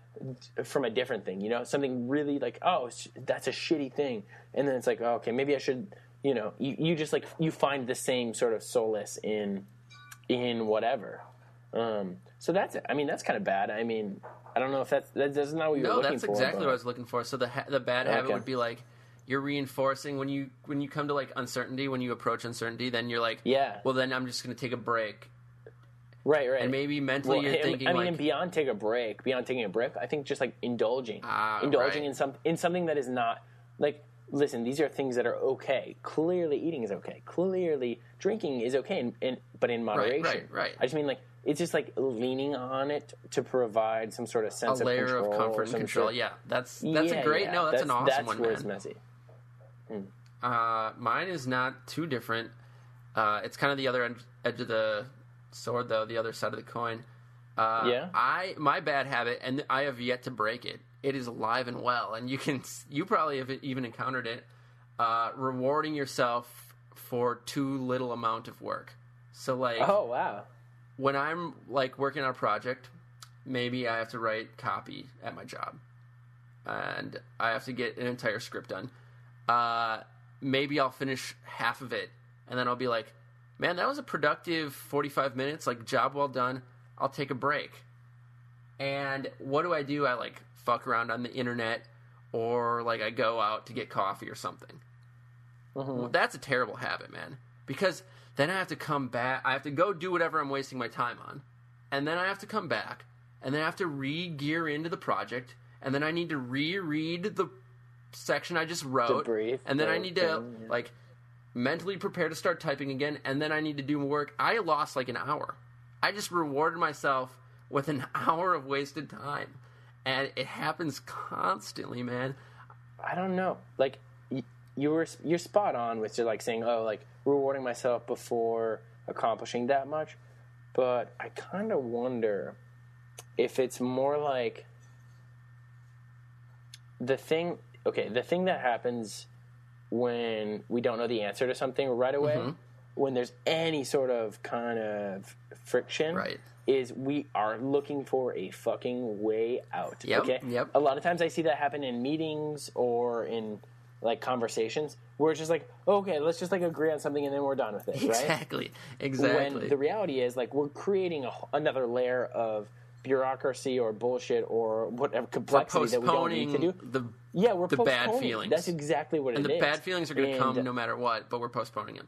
from a different thing, you know, something really like oh that's a shitty thing, and then it's like oh, okay maybe I should, you know, you, you just like you find the same sort of solace in in whatever. Um, so that's I mean that's kind of bad. I mean I don't know if that's that, that's not what you're no, looking for. No, that's exactly but- what I was looking for. So the ha- the bad habit Okay. would be like you're reinforcing when you when you come to like uncertainty when you approach uncertainty. Then you're like, Yeah. Well, then I'm just going to take a break, right, right. and maybe mentally Well, you're and- thinking I mean, like, and beyond take a break, beyond taking a break, I think just like indulging, Ah, indulging right. in some in something that is not like. Listen, these are things that are okay. Clearly, eating is okay. Clearly, drinking is okay, and, and but in moderation. right, right. I just mean like it's just like leaning on it to provide some sort of a sense layer of of control. or comfort and control. sort- Yeah, that's that's a great. yeah. No, that's, an awesome that's one, where man. it's messy. Uh, mine is not too different. Uh, it's kind of the other end, edge of the sword, though, the other side of the coin. Uh, Yeah? I my bad habit, and I have yet to break it. It is alive and well, and you can you probably have even encountered it. Uh, rewarding yourself for too little amount of work. So like Oh wow! when I'm like working on a project, maybe I have to write copy at my job, and I have to get an entire script done. Uh, maybe I'll finish half of it, and then I'll be like, "Man, that was a productive 45 minutes. Like, job well done. I'll take a break." And what do I do? I like fuck around on the internet, or like I go out to get coffee or something. Well, that's a terrible habit, man. Because then I have to come back. I have to go do whatever I'm wasting my time on, and then I have to come back, and then I have to re-gear into the project, and then I need to reread the section I just wrote, Debrief and then I need to yeah. like mentally prepare to start typing again, and then I need to do more work. I lost like an hour. I just rewarded myself with an hour of wasted time, and it happens constantly, man. I don't know. Like you were, you're spot on with just like saying, "Oh, like rewarding myself before accomplishing that much." But I kind of wonder if it's more like the thing. Okay, the thing that happens when we don't know the answer to something right away, Mm-hmm. when there's any sort of kind of friction, Right. is we are looking for a fucking way out. Yep, Okay. yep. A lot of times I see that happen in meetings or in like conversations where it's just like, okay, let's just like agree on something and then we're done with it, right? Exactly. Exactly. When the reality is like we're creating a, another layer of bureaucracy or bullshit or whatever complexity that we don't need to do. the Yeah, we're the bad feelings. That's exactly what it is. and the bad feelings are going to come no matter what, but we're postponing them.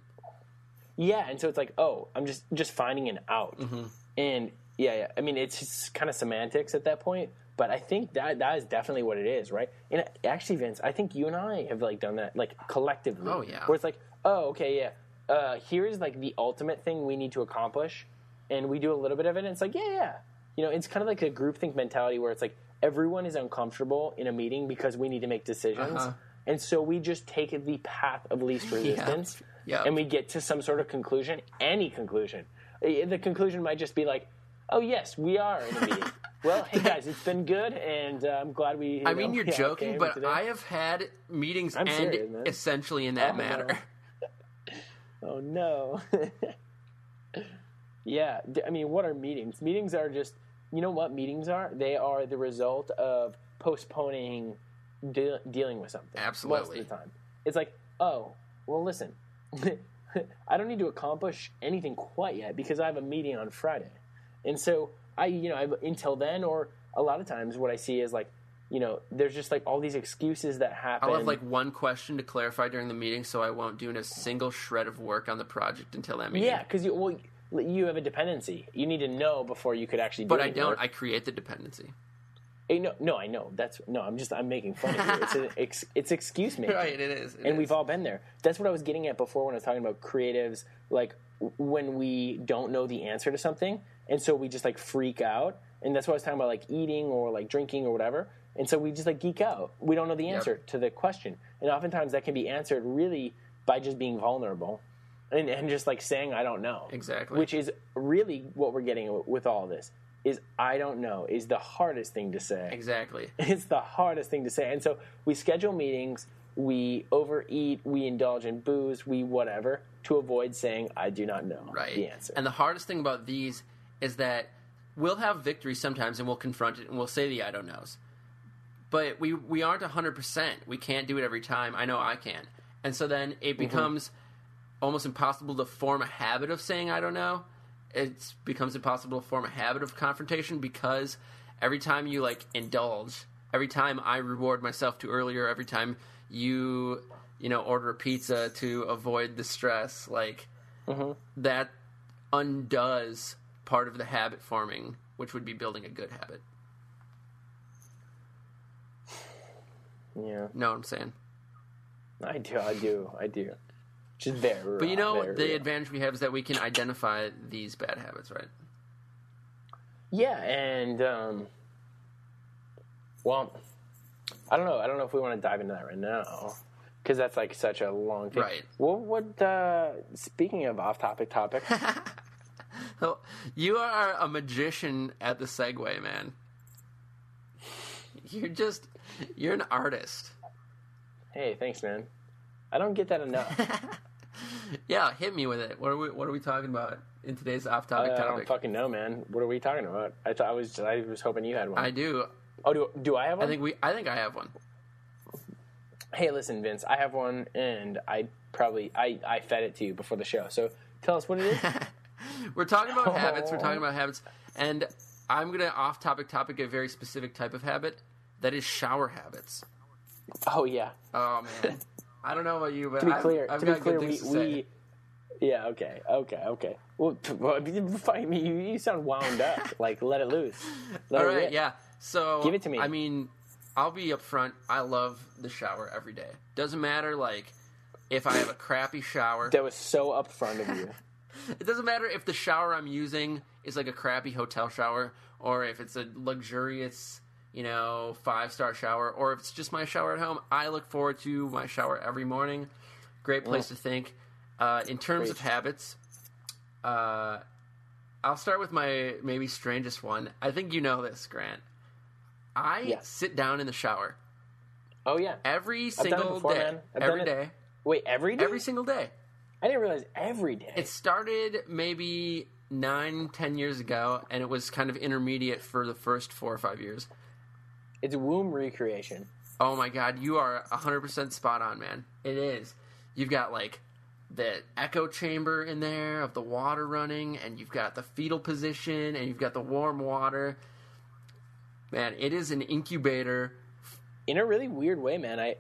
Yeah, and so it's like, oh, I'm just just finding an out, Mm-hmm. and yeah, yeah. I mean, it's just kind of semantics at that point, but I think that that is definitely what it is, right? And actually, Vince, I think you and I have like done that like collectively. Oh, yeah. where it's like, oh, okay, yeah. Uh, here is like the ultimate thing we need to accomplish, and we do a little bit of it, and it's like, yeah, yeah. You know, it's kind of like a groupthink mentality where it's like everyone is uncomfortable in a meeting because we need to make decisions. Uh-huh. And so we just take the path of least resistance, Yep. and we get to some sort of conclusion, any conclusion. The conclusion might just be like, "Oh yes, we are in a meeting." well, hey guys, it's been good, and uh, I'm glad we. I mean, know, you're yeah, joking, but today. I have had meetings I'm end serious, essentially in that Oh, manner. Oh no. yeah, I mean, what are meetings? Meetings are just, you know what meetings are? They are the result of postponing de- dealing with something. Absolutely. Most of the time. It's like, oh, well, listen, I don't need to accomplish anything quite yet because I have a meeting on Friday. And so I, you know, I've, until then, or a lot of times what I see is like, you know, there's just like all these excuses that happen. I'll have like one question to clarify during the meeting, so I won't do a single shred of work on the project until that meeting. Yeah, because you well, you have a dependency. You need to know before you could actually. Do but I don't. work. I create the dependency. Eh, no, no, I know. That's no. I'm just. I'm making fun of you. It's an ex, it's excuse making. Right, it is. it and is. we've all been there. That's what I was getting at before when I was talking about creatives. Like when we don't know the answer to something, and so we just like freak out. And that's what I was talking about, like eating or like drinking or whatever. And so we just like geek out. We don't know the answer to the question, and oftentimes that can be answered really by just being vulnerable. And, and just like saying I don't know, Exactly. which is really what we're getting with all this. is I don't know is the hardest thing to say. Exactly. It's the hardest thing to say. And so we schedule meetings, we overeat, we indulge in booze, we whatever to avoid saying I do not know Right. the answer. And the hardest thing about these is that we'll have victory sometimes and we'll confront it and we'll say the I don't knows. But we we aren't 100%. We can't do it every time. I know I can. And so then it mm-hmm. becomes almost impossible to form a habit of saying I don't know. It becomes impossible to form a habit of confrontation because every time you like indulge, every time I reward myself too earlier, every time you you know order a pizza to avoid the stress, like mm-hmm. that undoes part of the habit forming, which would be building a good habit. yeah. Know what I'm saying? I do, I do, I do. Just very But you know, very the real. advantage we have is that we can identify these bad habits, right? Yeah, and um, well, I don't know. I don't know if we want to dive into that right now because that's like such a long thing. Right. Well, what? Uh, speaking of off-topic topic, So you are a magician at the segue, man. You're just you're an artist. hey, thanks, man. I don't get that enough. Yeah, hit me with it. What are we what are we talking about in today's off Uh, topic I don't fucking know, man. What are we talking about? I thought I was. I was hoping you had one. I do. oh, do do I have one? I think we I think I have one. hey, listen, Vince. I have one, and I probably I I fed it to you before the show. So tell us what it is. We're talking about Oh. habits. We're talking about habits, and I'm gonna off topic topic a very specific type of habit that is shower habits. oh yeah. Oh man, I don't know about you, but to be I've, clear, I've to be clear, we, things to say. we yeah, okay, okay, okay. Well, I mean, you, you sound wound up. Like, let it loose. Let All it right, rip. yeah. So Give it to me. I mean, I'll be upfront. I love the shower every day. Doesn't matter like if I have a crappy shower. That was so upfront of you. It doesn't matter if the shower I'm using is like a crappy hotel shower or if it's a luxurious, you know, five star shower or if it's just my shower at home. I look forward to my shower every morning. Great place to think. Uh, in terms of habits, uh, I'll start with my maybe strangest one. I think you know this, Grant. I Yeah. sit down in the shower Oh yeah. every it single before, day. I've Every day. Wait, every day? Every single day. I didn't realize every day. It started maybe nine, ten years ago, and it was kind of intermediate for the first four or five years. It's womb recreation. Oh my god, you are 100% spot on, man. It is. You've got like the echo chamber in there of the water running, and you've got the fetal position, and you've got the warm water. Man, it is an incubator. In a really weird way, man. I,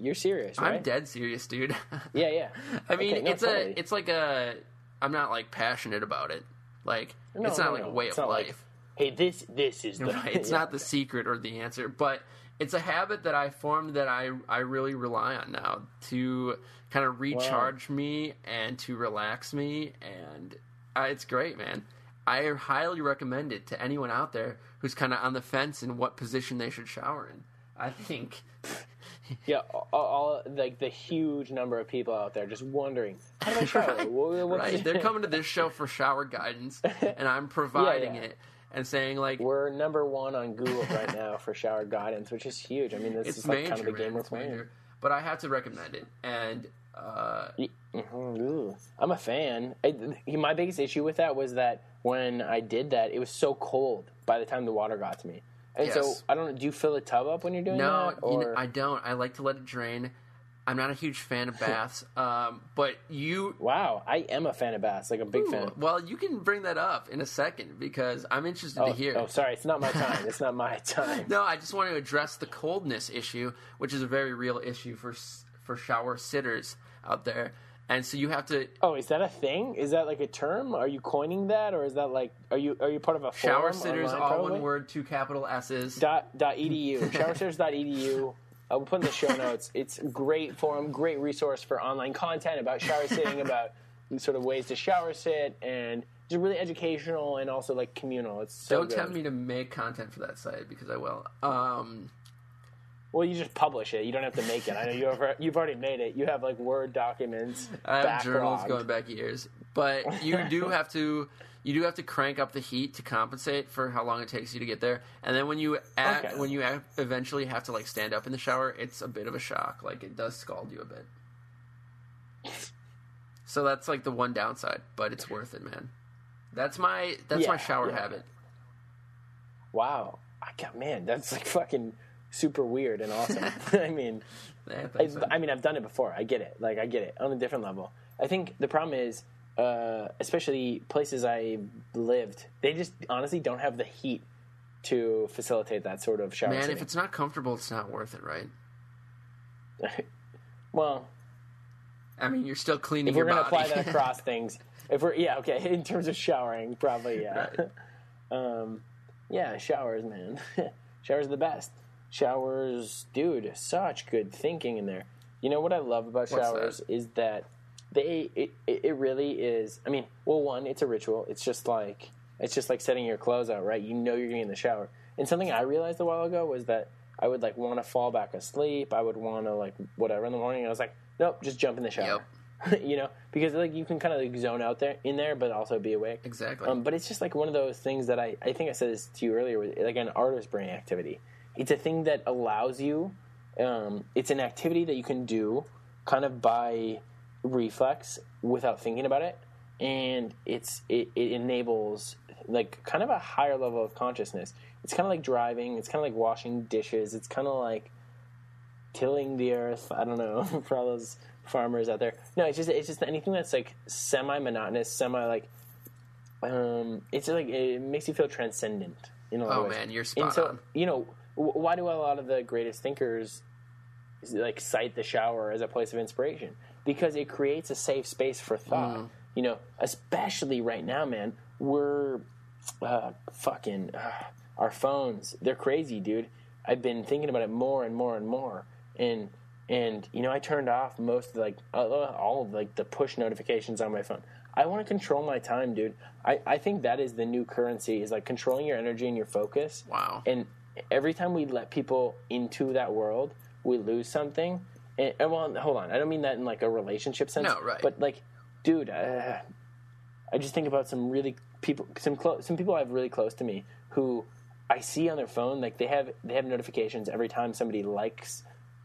you're serious, right? I'm dead serious, dude. Yeah, yeah. I mean, Okay, no, it's totally. a, it's like a. I'm not like passionate about it. Like, No, it's not no, like a way of like, life. Hey, this, this is the. Right, It's not the secret or the answer, but it's a habit that I formed that I I really rely on now to kind of recharge me and to relax me, and uh, it's great, man. I highly recommend it to anyone out there who's kind of on the fence in what position they should shower in. I think Yeah, all, all like the huge number of people out there just wondering how do I shower? Right. What- right, they're coming to this show for shower guidance, and I'm providing yeah. it and saying like We're number one on Google right now for shower guidance, which is huge. I mean, this it's is like kind of the game we're playing. major. But I have to recommend it, and uh, Mhm. I'm a fan. I, my biggest issue with that was that when I did that, it was so cold by the time the water got to me. And so I don't. Do you fill a tub up when you're doing No, that? know, I don't. I like to let it drain. I'm not a huge fan of baths, um, but you. wow, I am a fan of baths. Like a big fan. Well, you can bring that up in a second because I'm interested to Oh, hear. oh, sorry, it's not my time. It's not my time. No, I just want to address the coldness issue, which is a very real issue for for shower sitters out there. And so you have to Oh, is that a thing? Is that like a term? Are you coining that, or is that like are you are you part of a shower sitters, online, all probably? one word, two capital S's. dot dot edu showersitters.edu i will put in the show notes it's a great forum great resource for online content about shower sitting about sort of ways to shower sit and just really educational and also like communal it's so Don't good. tempt me to make content for that site because I will. Um, well you just publish it you don't have to make it i know you have, you've already made it you have like word documents I have journals going back years. but you do have to you do have to crank up the heat to compensate for how long it takes you to get there. And then when you act, Okay. when you act, eventually have to like stand up in the shower, it's a bit of a shock. Like it does scald you a bit. So that's like the one downside, but it's worth it, man. That's my that's my shower yeah. habit. Wow, I got man, that's like fucking super weird and awesome. I mean, Yeah, I. I mean, I've done it before. I get it. Like, I get it on a different level. I think the problem is, uh, especially places I lived, they just honestly don't have the heat to facilitate that sort of shower. man, if it's not comfortable, it's not worth it, right? well, I mean, you're still cleaning if we're gonna apply that across things, if we're yeah okay in terms of showering, probably yeah. Right. um, yeah, showers, man. showers are the best. Showers, dude, such good thinking in there. You know what I love about What's showers that? is that they it, it really is. I mean, well, one, it's a ritual. It's just like it's just like setting your clothes out, right? You know you're getting in the shower. And something I realized a while ago was that I would like want to fall back asleep. I would want to like whatever in the morning. I was like, nope, just jump in the shower. you know, because like you can kind of like zone out there in there, but also be awake. exactly. Um, but it's just like one of those things that I, I think I said this to you earlier, with, like an artist brain activity. It's a thing that allows you, um, it's an activity that you can do kind of by reflex without thinking about it. And it's it, it enables like kind of a higher level of consciousness. It's kind of like driving. It's kind of like washing dishes. It's kind of like tilling the earth. I don't know for all those farmers out there. No, it's just it's just anything that's like semi monotonous, semi like um, it's like it makes you feel transcendent in a lot Oh, of ways. man, you're And spot so on. you know why do a lot of the greatest thinkers like cite the shower as a place of inspiration? Because it creates a safe space for thought. Mm. You know, especially right now, man. We're uh, fucking uh, our phones. They're crazy, dude. I've been thinking about it more and more and more, and and you know, I turned off most of like uh, all of like the push notifications on my phone. I want to control my time, dude. I, I think that is the new currency is like controlling your energy and your focus. Wow. And every time we let people into that world, we lose something. And, well, hold on. I don't mean that in like a relationship sense. No, right. But like, dude, uh, I just think about some really people, some close, some people I have really close to me who I see on their phone, like they have they have notifications every time somebody likes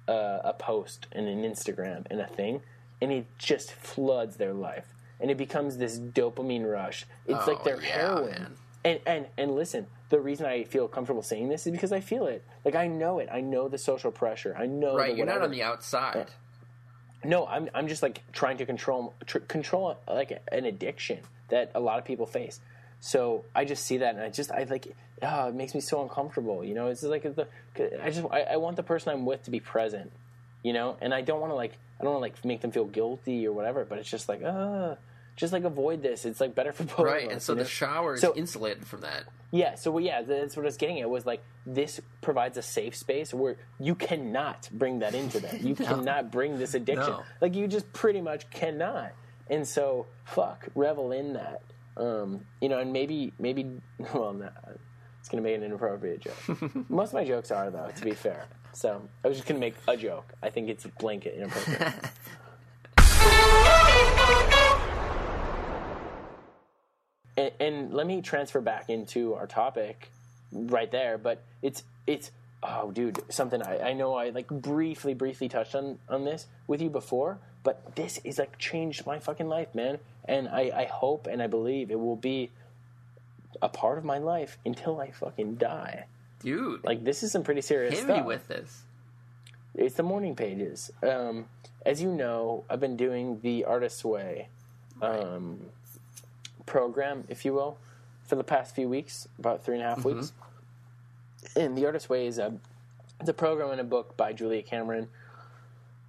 uh, a post and an Instagram and a thing, and it just floods their life, and it becomes this dopamine rush. It's Oh, like their yeah, heroin. man. And and and listen, the reason I feel comfortable saying this is because I feel it. Like I know it. I know the social pressure. I know right, you're not on the outside. No, I'm I'm just like trying to control tr- control like an addiction that a lot of people face. So I just see that and I just I like oh, it makes me so uncomfortable. You know, it's just like the I just I, I want the person I'm with to be present. You know, and I don't want to like I don't want to like make them feel guilty or whatever. But it's just like uh just like avoid this. It's like better for both. Right, of us, and so the know? shower is So- insulated from that. Yeah, so well, yeah, that's what I was getting at. Was like this provides a safe space where you cannot bring that into that. You cannot bring this addiction. No. Like you just pretty much cannot. And so, fuck, revel in that. Um, you know, and maybe, maybe, well, no, it's gonna make an inappropriate joke. Most of my jokes are, though, to be fair. So I was just gonna make a joke. I think it's blanket inappropriate. And, and let me transfer back into our topic right there but it's it's oh dude something I, I know i like briefly briefly touched on on this with you before but this is like changed my fucking life man. And i i hope and i believe it will be a part of my life until i fucking die. Dude, like this is some pretty serious hit stuff. me with this. it's the morning pages. Um, as you know, I've been doing the Artist's Way. Um, program, if you will, for the past few weeks, about three and a half weeks. And the Artist Way is a it's a program and a book by Julia Cameron,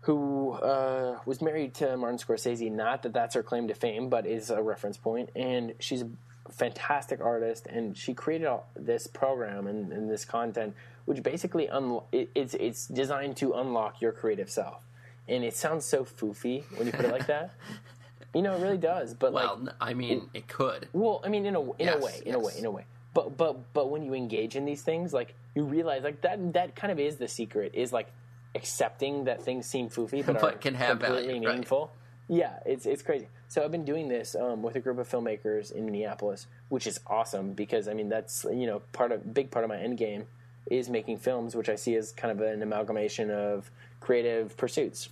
who uh, was married to Martin Scorsese. Not that that's her claim to fame, but is a reference point. And she's a fantastic artist, and she created all this program and, and this content, which basically unlo- it, it's it's designed to unlock your creative self. And it sounds so foofy when you put it like that. You know, it really does. But Well, like, I mean, it could. well, I mean, in a in Yes, a way, in a way, in a way. But but but when you engage in these things, like you realize, like that that kind of is the secret. Is like accepting that things seem foofy, but, But can have completely value, right. meaningful. Yeah, it's it's crazy. So I've been doing this um, with a group of filmmakers in Minneapolis, which is awesome because I mean that's you know part of big part of my end game is making films, which I see as kind of an amalgamation of creative pursuits.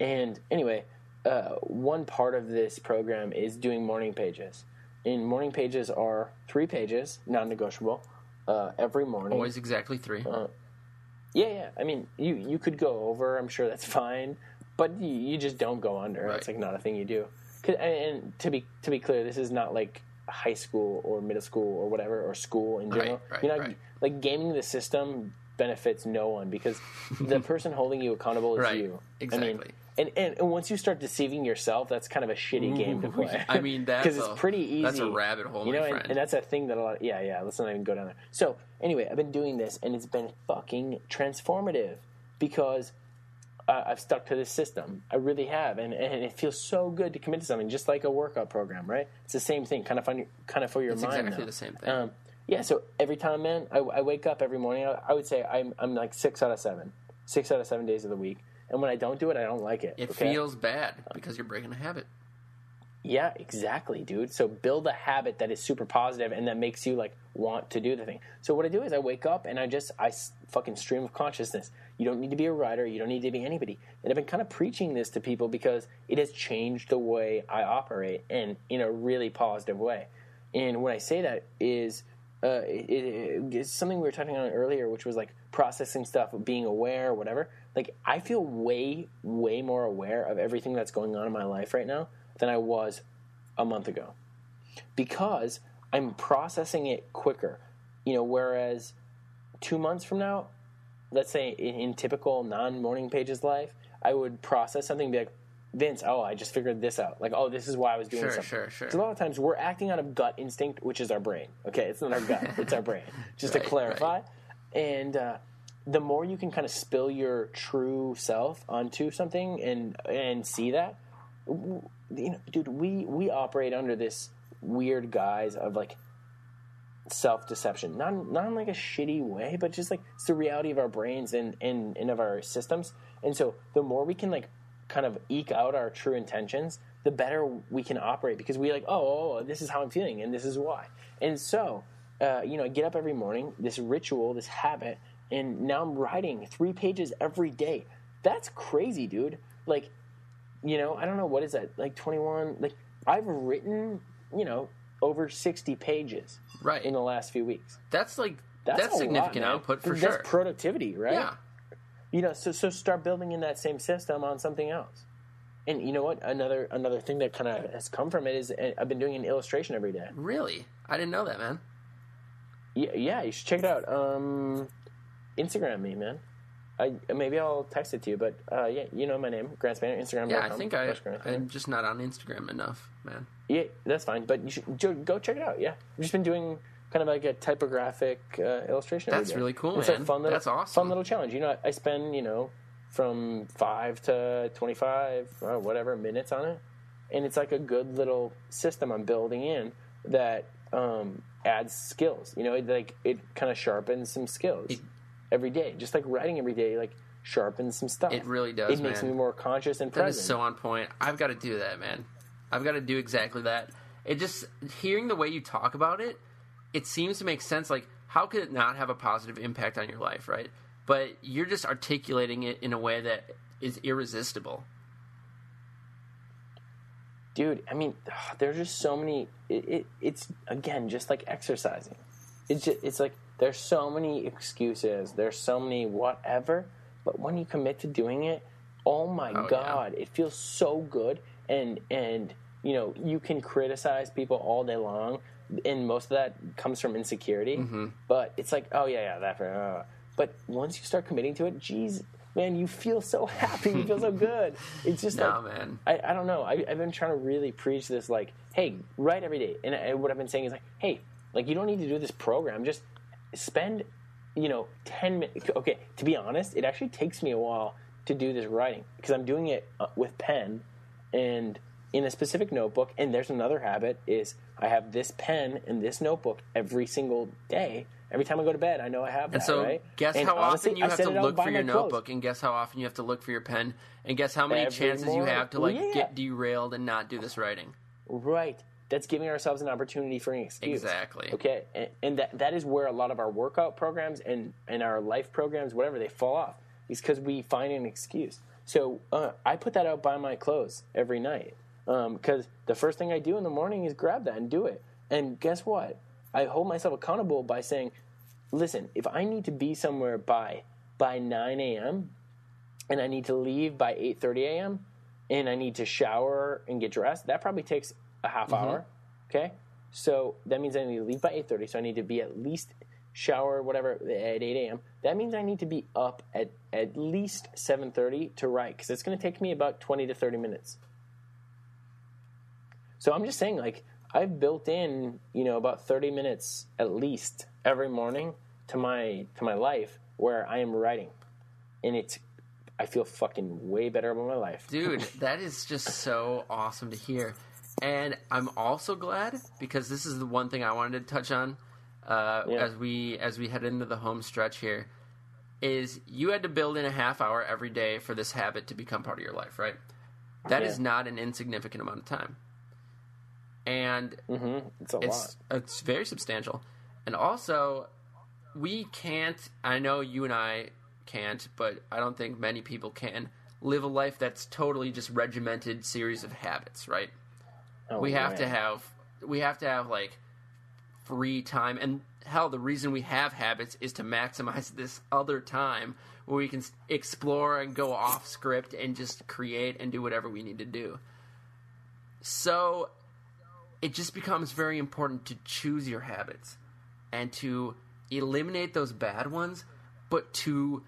And anyway, uh, one part of this program is doing morning pages. And morning pages are three pages, non-negotiable, uh, every morning. Always exactly three. Uh, yeah, yeah. I mean, you you could go over. I'm sure that's fine, but you, you just don't go under. Right. It's like not a thing you do. And, and to be to be clear, this is not like high school or middle school or whatever or school in general. right, You're not right. like gaming the system benefits no one because the person holding you accountable is Right, you. I exactly. mean, and, and and once you start deceiving yourself, that's kind of a shitty game to play. I mean, that's because it's pretty easy. that's a rabbit hole, you my know, and, friend. and that's a thing that a lot. yeah, yeah. Let's not even go down there. So anyway, I've been doing this, and it's been fucking transformative because uh, I've stuck to this system. I really have, and and it feels so good to commit to something, just like a workout program, right? It's the same thing, kind of fun, kind of for your It's mind. exactly though. the same thing. Um, yeah. So every time, man, I, I wake up every morning. I, I would say I'm I'm like six out of seven, six out of seven days of the week. And when I don't do it, I don't like it. it okay? feels bad because you're breaking a habit. Yeah, exactly, dude. So build a habit that is super positive and that makes you like want to do the thing. So what I do is I wake up and I just I fucking stream of consciousness. You don't need to be a writer. You don't need to be anybody. And I've been kind of preaching this to people because it has changed the way I operate and in a really positive way. And when I say that is uh, it, it, it's something we were touching on earlier, which was like processing stuff, being aware, whatever. Like I feel way, way more aware of everything that's going on in my life right now than I was a month ago because I'm processing it quicker. You know, whereas two months from now, let's say in, in typical non-morning pages life, I would process something and be like, Vince, oh, I just figured this out. Like, oh, this is why I was doing Sure, something. sure, sure. 'Cause a lot of times we're acting out of gut instinct, which is our brain. Okay, it's not our gut; it's our brain. Just Right, to clarify, and uh, the more you can kind of spill your true self onto something and and see that, you know, dude, we we operate under this weird guise of like self deception, not not in like a shitty way, but just like it's the reality of our brains and and, and of our systems. And so the more we can like kind of eke out our true intentions, the better we can operate because we like, oh, oh, this is how I'm feeling and this is why. And so, uh, you know, I get up every morning, this ritual, this habit, and now I'm writing three pages every day. That's crazy, dude. Like, you know, I don't know what is that like 21. Like, I've written, you know, over 60 pages Right. in the last few weeks. That's like That's, that's, a lot, significant output for That's sure. productivity, right? Yeah. You know, so so start building in that same system on something else. And you know what? Another another thing that kind of has come from it is uh, I've been doing an illustration every day. Really? I didn't know that, man. Yeah, yeah, you should check it out. Um, Instagram me, man. I maybe I'll text it to you, but uh, yeah, you know my name, Grant Spanner. Instagram. Yeah, I think I, I'm just not on Instagram enough, man. Yeah, that's fine. But you should go check it out. Yeah, I've just been doing kind of like a typographic uh, illustration. That's really cool, It's man. a fun little, That's awesome. Fun little challenge. You know, I spend you know from five to twenty-five, or whatever minutes on it, and it's like a good little system I'm building in that um, adds skills. You know, it, like it kind of sharpens some skills It- every day. Just like writing every day, like sharpens some stuff. It really does, It makes man. me more conscious and That present. is so on point. I've got to do that, man. I've got to do exactly that. It just hearing the way you talk about it, it seems to make sense. Like, how could it not have a positive impact on your life, right? But you're just articulating it in a way that is irresistible. dude i mean there's just so many it, it, it's again just like exercising it's just, it's like there's so many excuses there's so many whatever but when you commit to doing it oh my Oh, yeah. god it feels so good and and you know you can criticize people all day long and most of that comes from insecurity Mm-hmm. but it's like oh yeah yeah that uh. but once you start committing to it geez man you feel so happy you feel so good it's just No, like man. I, I don't know. I, I've been trying to really preach this, like, hey, write every day. And I, what I've been saying is, like, hey, like, you don't need to do this program. Just spend, you know, 10 minutes. Okay, to be honest, it actually takes me a while to do this writing because I'm doing it uh, with pen and in a specific notebook. And there's another habit is I have this pen and this notebook every single day. Every time I go to bed, I know I have that. And so, right? guess And how honestly, often you I have to look for your clothes. notebook, and guess how often you have to look for your pen, and guess how many Every chances you have to like Yeah. get derailed and not do this writing. Right. That's giving ourselves an opportunity for an excuse. Exactly. Okay. And, and that that is where a lot of our workout programs and, and our life programs, whatever, they fall off. Is because we find an excuse. So uh, I put that out by my clothes every night. Because the first thing I do in the morning is grab that and do it. And guess what? I hold myself accountable by saying, listen, if I need to be somewhere by by 9 a.m. and I need to leave by 8:30 a.m. and I need to shower and get dressed, that probably takes a half mm-hmm. hour. Okay, so that means I need to leave by 8:30. So I need to be at least shower whatever at 8 a.m. That means I need to be up at at least 7:30 to write because it's going to take me about 20 to 30 minutes. So I'm just saying, like I've built in, you know, about 30 minutes at least every morning to my to my life where I am writing, and it's I feel fucking way better about my life. Dude, that is just so awesome to hear. And I'm also glad because this is the one thing I wanted to touch on uh, Yeah. as we as we head into the home stretch here is you had to build in a half hour every day for this habit to become part of your life, right? That is Yeah. not an insignificant amount of time. And hmm It's a it's lot. it's very substantial. And also, we can't. I know you and I can't, but I don't think many people can live a life that's totally just regimented series of habits. Right? Oh, we have to have we have to have like free time and hell the reason we have habits is to maximize this other time where we can explore and go off script and just create and do whatever we need to do. So it just becomes very important to choose your habits and to eliminate those bad ones but to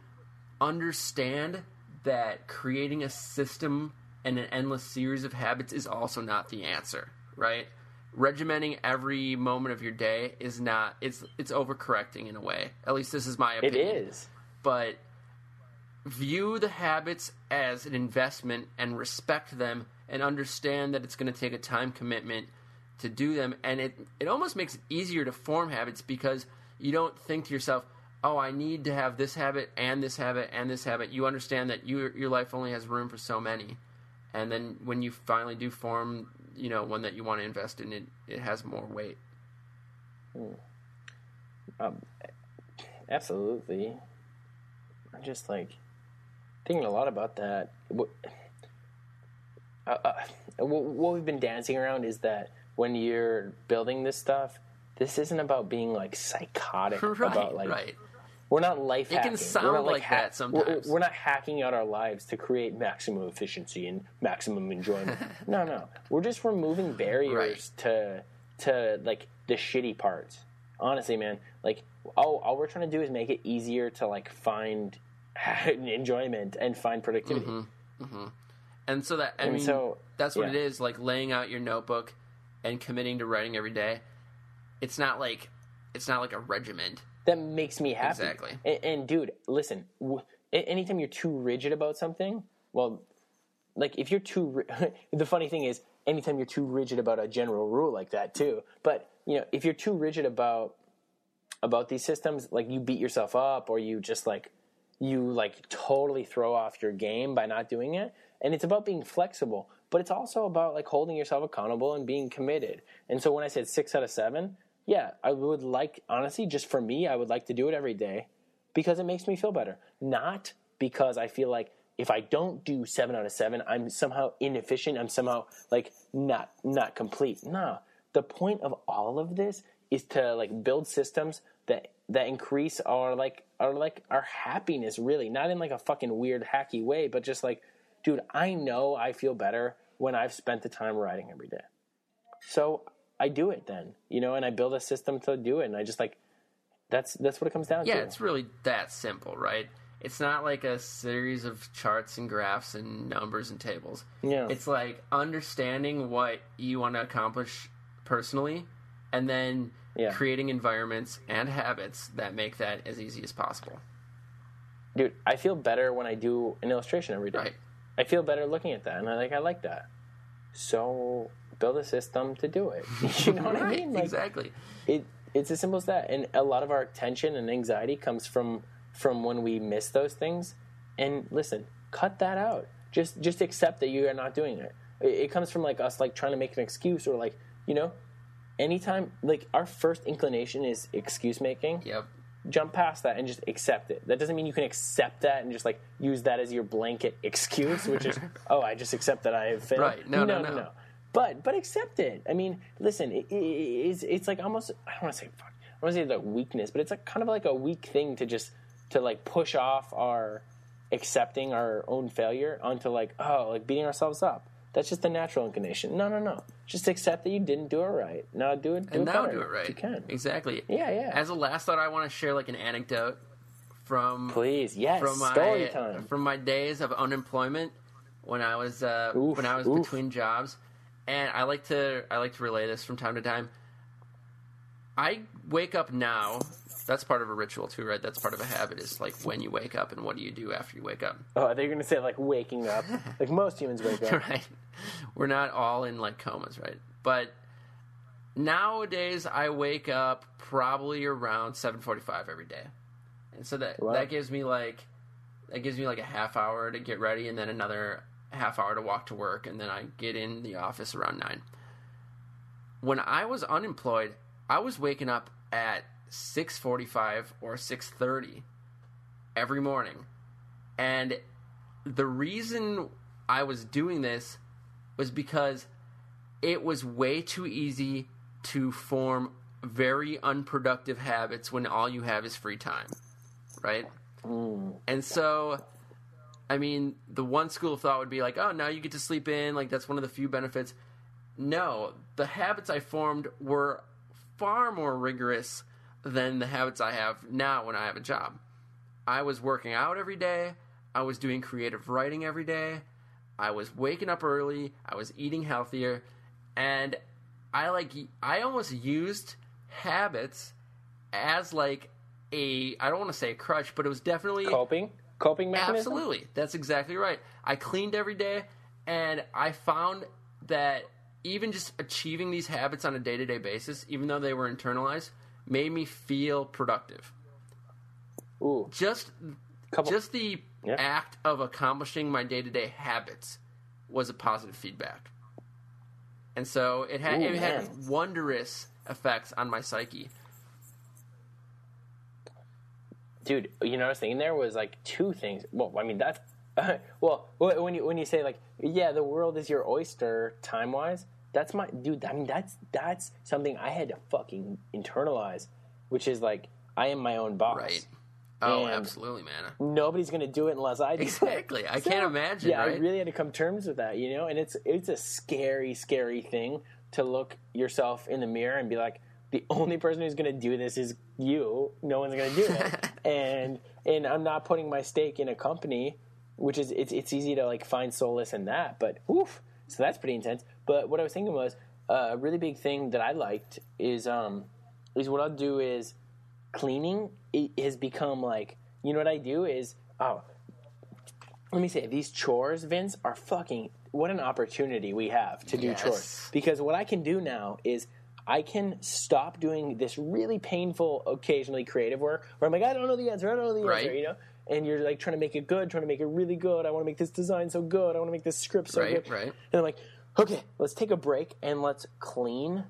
understand that creating a system and an endless series of habits is also not the answer, right? Regimenting every moment of your day is not it's it's overcorrecting in a way. At least this is my opinion. is. But view the habits as an investment and respect them and understand that it's going to take a time commitment to do them and it it almost makes it easier to form habits because you don't think to yourself oh i need to have this habit and this habit and this habit you understand that your your life only has room for so many and then when you finally do form you know one that you want to invest in it it has more weight Absolutely. I'm just like thinking a lot about that. What, uh, uh, what we've been dancing around is that when you're building this stuff, this isn't about being like psychotic right about like right we're not life It can sound we're not, like that we're- sometimes. We're, not hacking out our lives to create maximum efficiency and maximum enjoyment. no, no. We're just removing barriers to to like the shitty parts. Honestly, man, like all, all we're trying to do is make it easier to like find enjoyment and find productivity. Mm-hmm. And so that I And mean, so, that's what yeah. it is. Like laying out your notebook and committing to writing every day. It's not like it's not like a regiment. That makes me happy. Exactly. And, and dude, listen, w- anytime you're too rigid about something, well, like if you're too, ri- the funny thing is, anytime you're too rigid about a general rule like that too. But you know, if you're too rigid about about these systems, like you beat yourself up, or you just like you like totally throw off your game by not doing it. And it's about being flexible, but it's also about like holding yourself accountable and being committed. And so when I said six out of seven, yeah, I would like honestly, just for me, I would like to do it every day because it makes me feel better. Not because I feel like if I don't do seven out of seven, I'm somehow inefficient. I'm somehow like not not complete. No, the point of all of this is to like build systems that that increase our like our like our happiness. Really, not in like a fucking weird hacky way, but just like, dude, I know I feel better when I've spent the time writing every day. So I do it then, you know, and I build a system to do it, and I just like that's that's what it comes down Yeah, to. Yeah. It's really that simple, right? It's not like a series of charts and graphs and numbers and tables. Yeah. It's like understanding what you want to accomplish personally and then Yeah. creating environments and habits that make that as easy as possible. dude i feel better when i do an illustration every day Right. i feel better looking at that and i like i like that so build a system to do it you know what i mean like exactly. it It's as simple as that. And a lot of our tension and anxiety comes from from when we miss those things. And listen, cut that out. Just just accept that you are not doing it. It, it comes from like us like trying to make an excuse or like you know, anytime like our first inclination is excuse making. Yep. Jump past that and just accept it. That doesn't mean you can accept that and just like use that as your blanket excuse, which is oh I just accept that I have failed. Right. No, no, no. But but accept it. I mean, listen, it, it, it's it's like almost I don't want to say fuck. I want to say like weakness, but it's like kind of like a weak thing to just to like push off our accepting our own failure onto like oh like beating ourselves up. That's just the natural inclination. No, no, no. Just accept that you didn't do it right. Now do it. Do and it now better do it right. if You can. Exactly. Yeah, yeah. As a last thought, I want to share like an anecdote from Please, yes. from my story time. from my days of unemployment when I was uh, Oof, when I was oof. between jobs, and I like to I like to relay this from time to time. I wake up now. That's part of a ritual too, right? That's part of a habit. Is like when you wake up and what do you do after you wake up, Oh, they're gonna say like waking up, like most humans wake up. right? We're not all in like comas, right? But nowadays, I wake up probably around seven forty-five every day, and so that Wow. that gives me like that gives me like a half hour to get ready, and then another half hour to walk to work, and then I get in the office around nine. When I was unemployed, I was waking up at six forty-five or six thirty every morning, and the reason I was doing this was because it was way too easy to form very unproductive habits when all you have is free time, right? Mm. And so, I mean, the one school of thought would be like, oh, now you get to sleep in, like that's one of the few benefits. No, the habits I formed were far more rigorous than the habits I have now when I have a job. I was working out every day. I was doing creative writing every day. I was waking up early. I was eating healthier, and I like I almost used habits as like a I don't want to say a crutch, but it was definitely Coping, coping mechanism. Absolutely. That's exactly right. I cleaned every day and I found that even just achieving these habits on a day to day basis, even though they were internalized, made me feel productive. Ooh, Just Couple- just the Yeah. act of accomplishing my day to day habits was a positive feedback. And so it had Ooh, it had wondrous effects on my psyche. Dude, you know what I was thinking there was like two things. Well, I mean that's well when you when you say like yeah, the world is your oyster time wise. That's my dude. I mean that's that's something I had to fucking internalize, which is like I am my own boss. Right. Oh, And- absolutely, man. Nobody's gonna do it unless I do. it. Exactly. I can't imagine, Yeah, I really had to come to terms with that, you know. And it's it's a scary, scary thing to look yourself in the mirror and be like, the only person who's going to do this is you. No one's going to do it. and and I'm not putting my stake in a company, which is it's it's easy to like find solace in that. But oof, so that's pretty intense. But what I was thinking was uh, a really big thing that I liked is um is what I'll do is cleaning it has become like you know what I do is oh let me say these chores vince are fucking what an opportunity we have to do Yes. chores because what i can do now is i can stop doing this really painful occasionally creative work where i'm like i don't know the answer i don't know the Right. answer you know and you're like trying to make it good trying to make it really good i want to make this design so good i want to make this script so Right, good right. and i'm like okay let's take a break and let's clean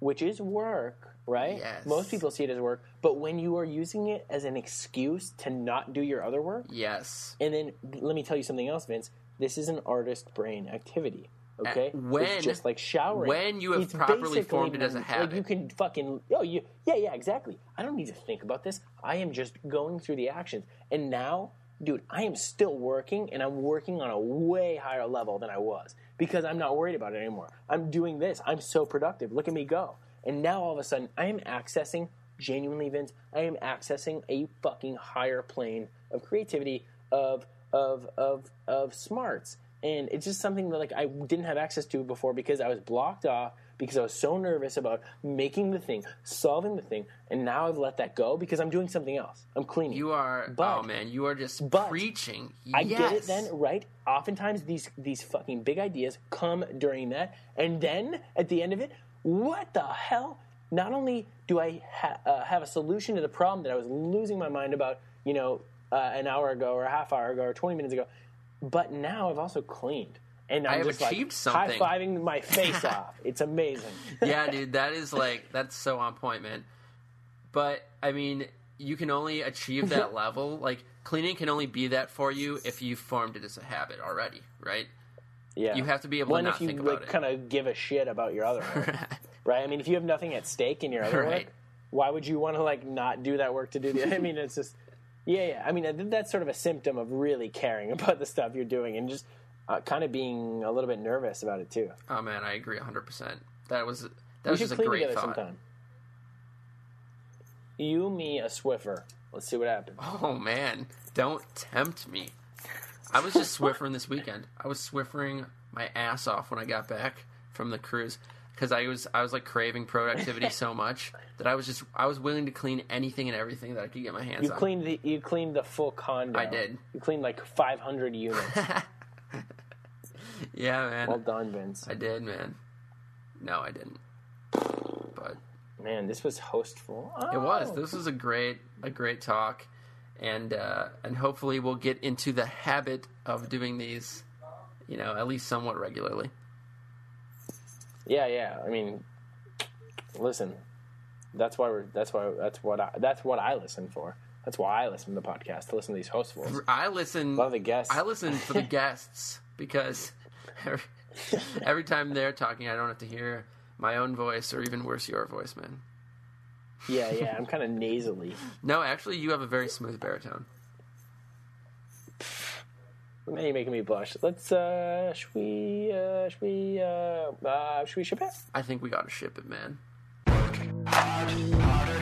which is work right Yes. most people see it as work but when you are using it as an excuse to not do your other work Yes. and then let me tell you something else, Vince. This is an artist brain activity. Okay, Uh, when- it's just like showering. when you have It's properly formed it as a Like habit. you can fucking oh you yeah yeah exactly. I don't need to think about this. I am just going through the actions, and now, dude, I am still working, and I'm working on a way higher level than I was because I'm not worried about it anymore. I'm doing this. I'm so productive. Look at me go. And now all of a sudden, I am accessing genuinely, Vince. I am accessing a fucking higher plane of creativity, of of of of smarts, and it's just something that like I didn't have access to before because I was blocked off because I was so nervous about making the thing, solving the thing, and now I've let that go because I'm doing something else. I'm cleaning. You are But- oh man, you are just but preaching. I get it then, right? Oftentimes these these fucking big ideas come during that, and then at the end of it, what the hell not only do I ha- uh, have a solution to the problem that I was losing my mind about, you know, uh, an hour ago or a half hour ago or 20 minutes ago, but now I've also cleaned. And I'm I have just achieved like something. high fiving my face off. It's amazing. yeah, dude, that is like that's so on point, man. But I mean, you can only achieve that level. Like cleaning can only be that for you if you've formed it as a habit already, right? Yeah, You have to be able to One, not if you think like, it. kind of give a shit about your other work, right? I mean, if you have nothing at stake in your other Right. work, why would you want to like not do that work to do the? I mean, it's just, yeah, yeah. I mean, that's sort of a symptom of really caring about the stuff you're doing and just uh, kind of being a little bit nervous about it too. Oh man, I agree 100. percent That was that we was just a great thought. sometime. You, me, a Swiffer. Let's see what happens. Oh man, don't tempt me. I was just Swiffering this weekend. I was Swiffering my ass off when I got back from the cruise because I was I was like craving productivity so much that I was just I was willing to clean anything and everything that I could get my hands You on. cleaned the you cleaned the full condo. I did. You cleaned like 500 units. yeah, man. well done, Vince. I did, man. No, I didn't. But Man, this was hostful. it was. Oh. This was a great a great talk, and uh, and hopefully we'll get into the habit of doing these, you know, at least somewhat regularly. Yeah, yeah. I mean, listen, that's why we're. That's why. That's what. I, that's what I listen for. That's why I listen to the podcast to listen to these hostfuls. I listen. Love the guests. I listen for the guests because every, every time they're talking, I don't have to hear my own voice or even worse, your voice, man. Yeah, yeah. I'm kind of nasally. No, actually, you have a very smooth baritone. Now you're making me blush. Let's. uh Should we? uh Should we? uh, uh Should we ship it? I think we got to ship it, man. Harder, ship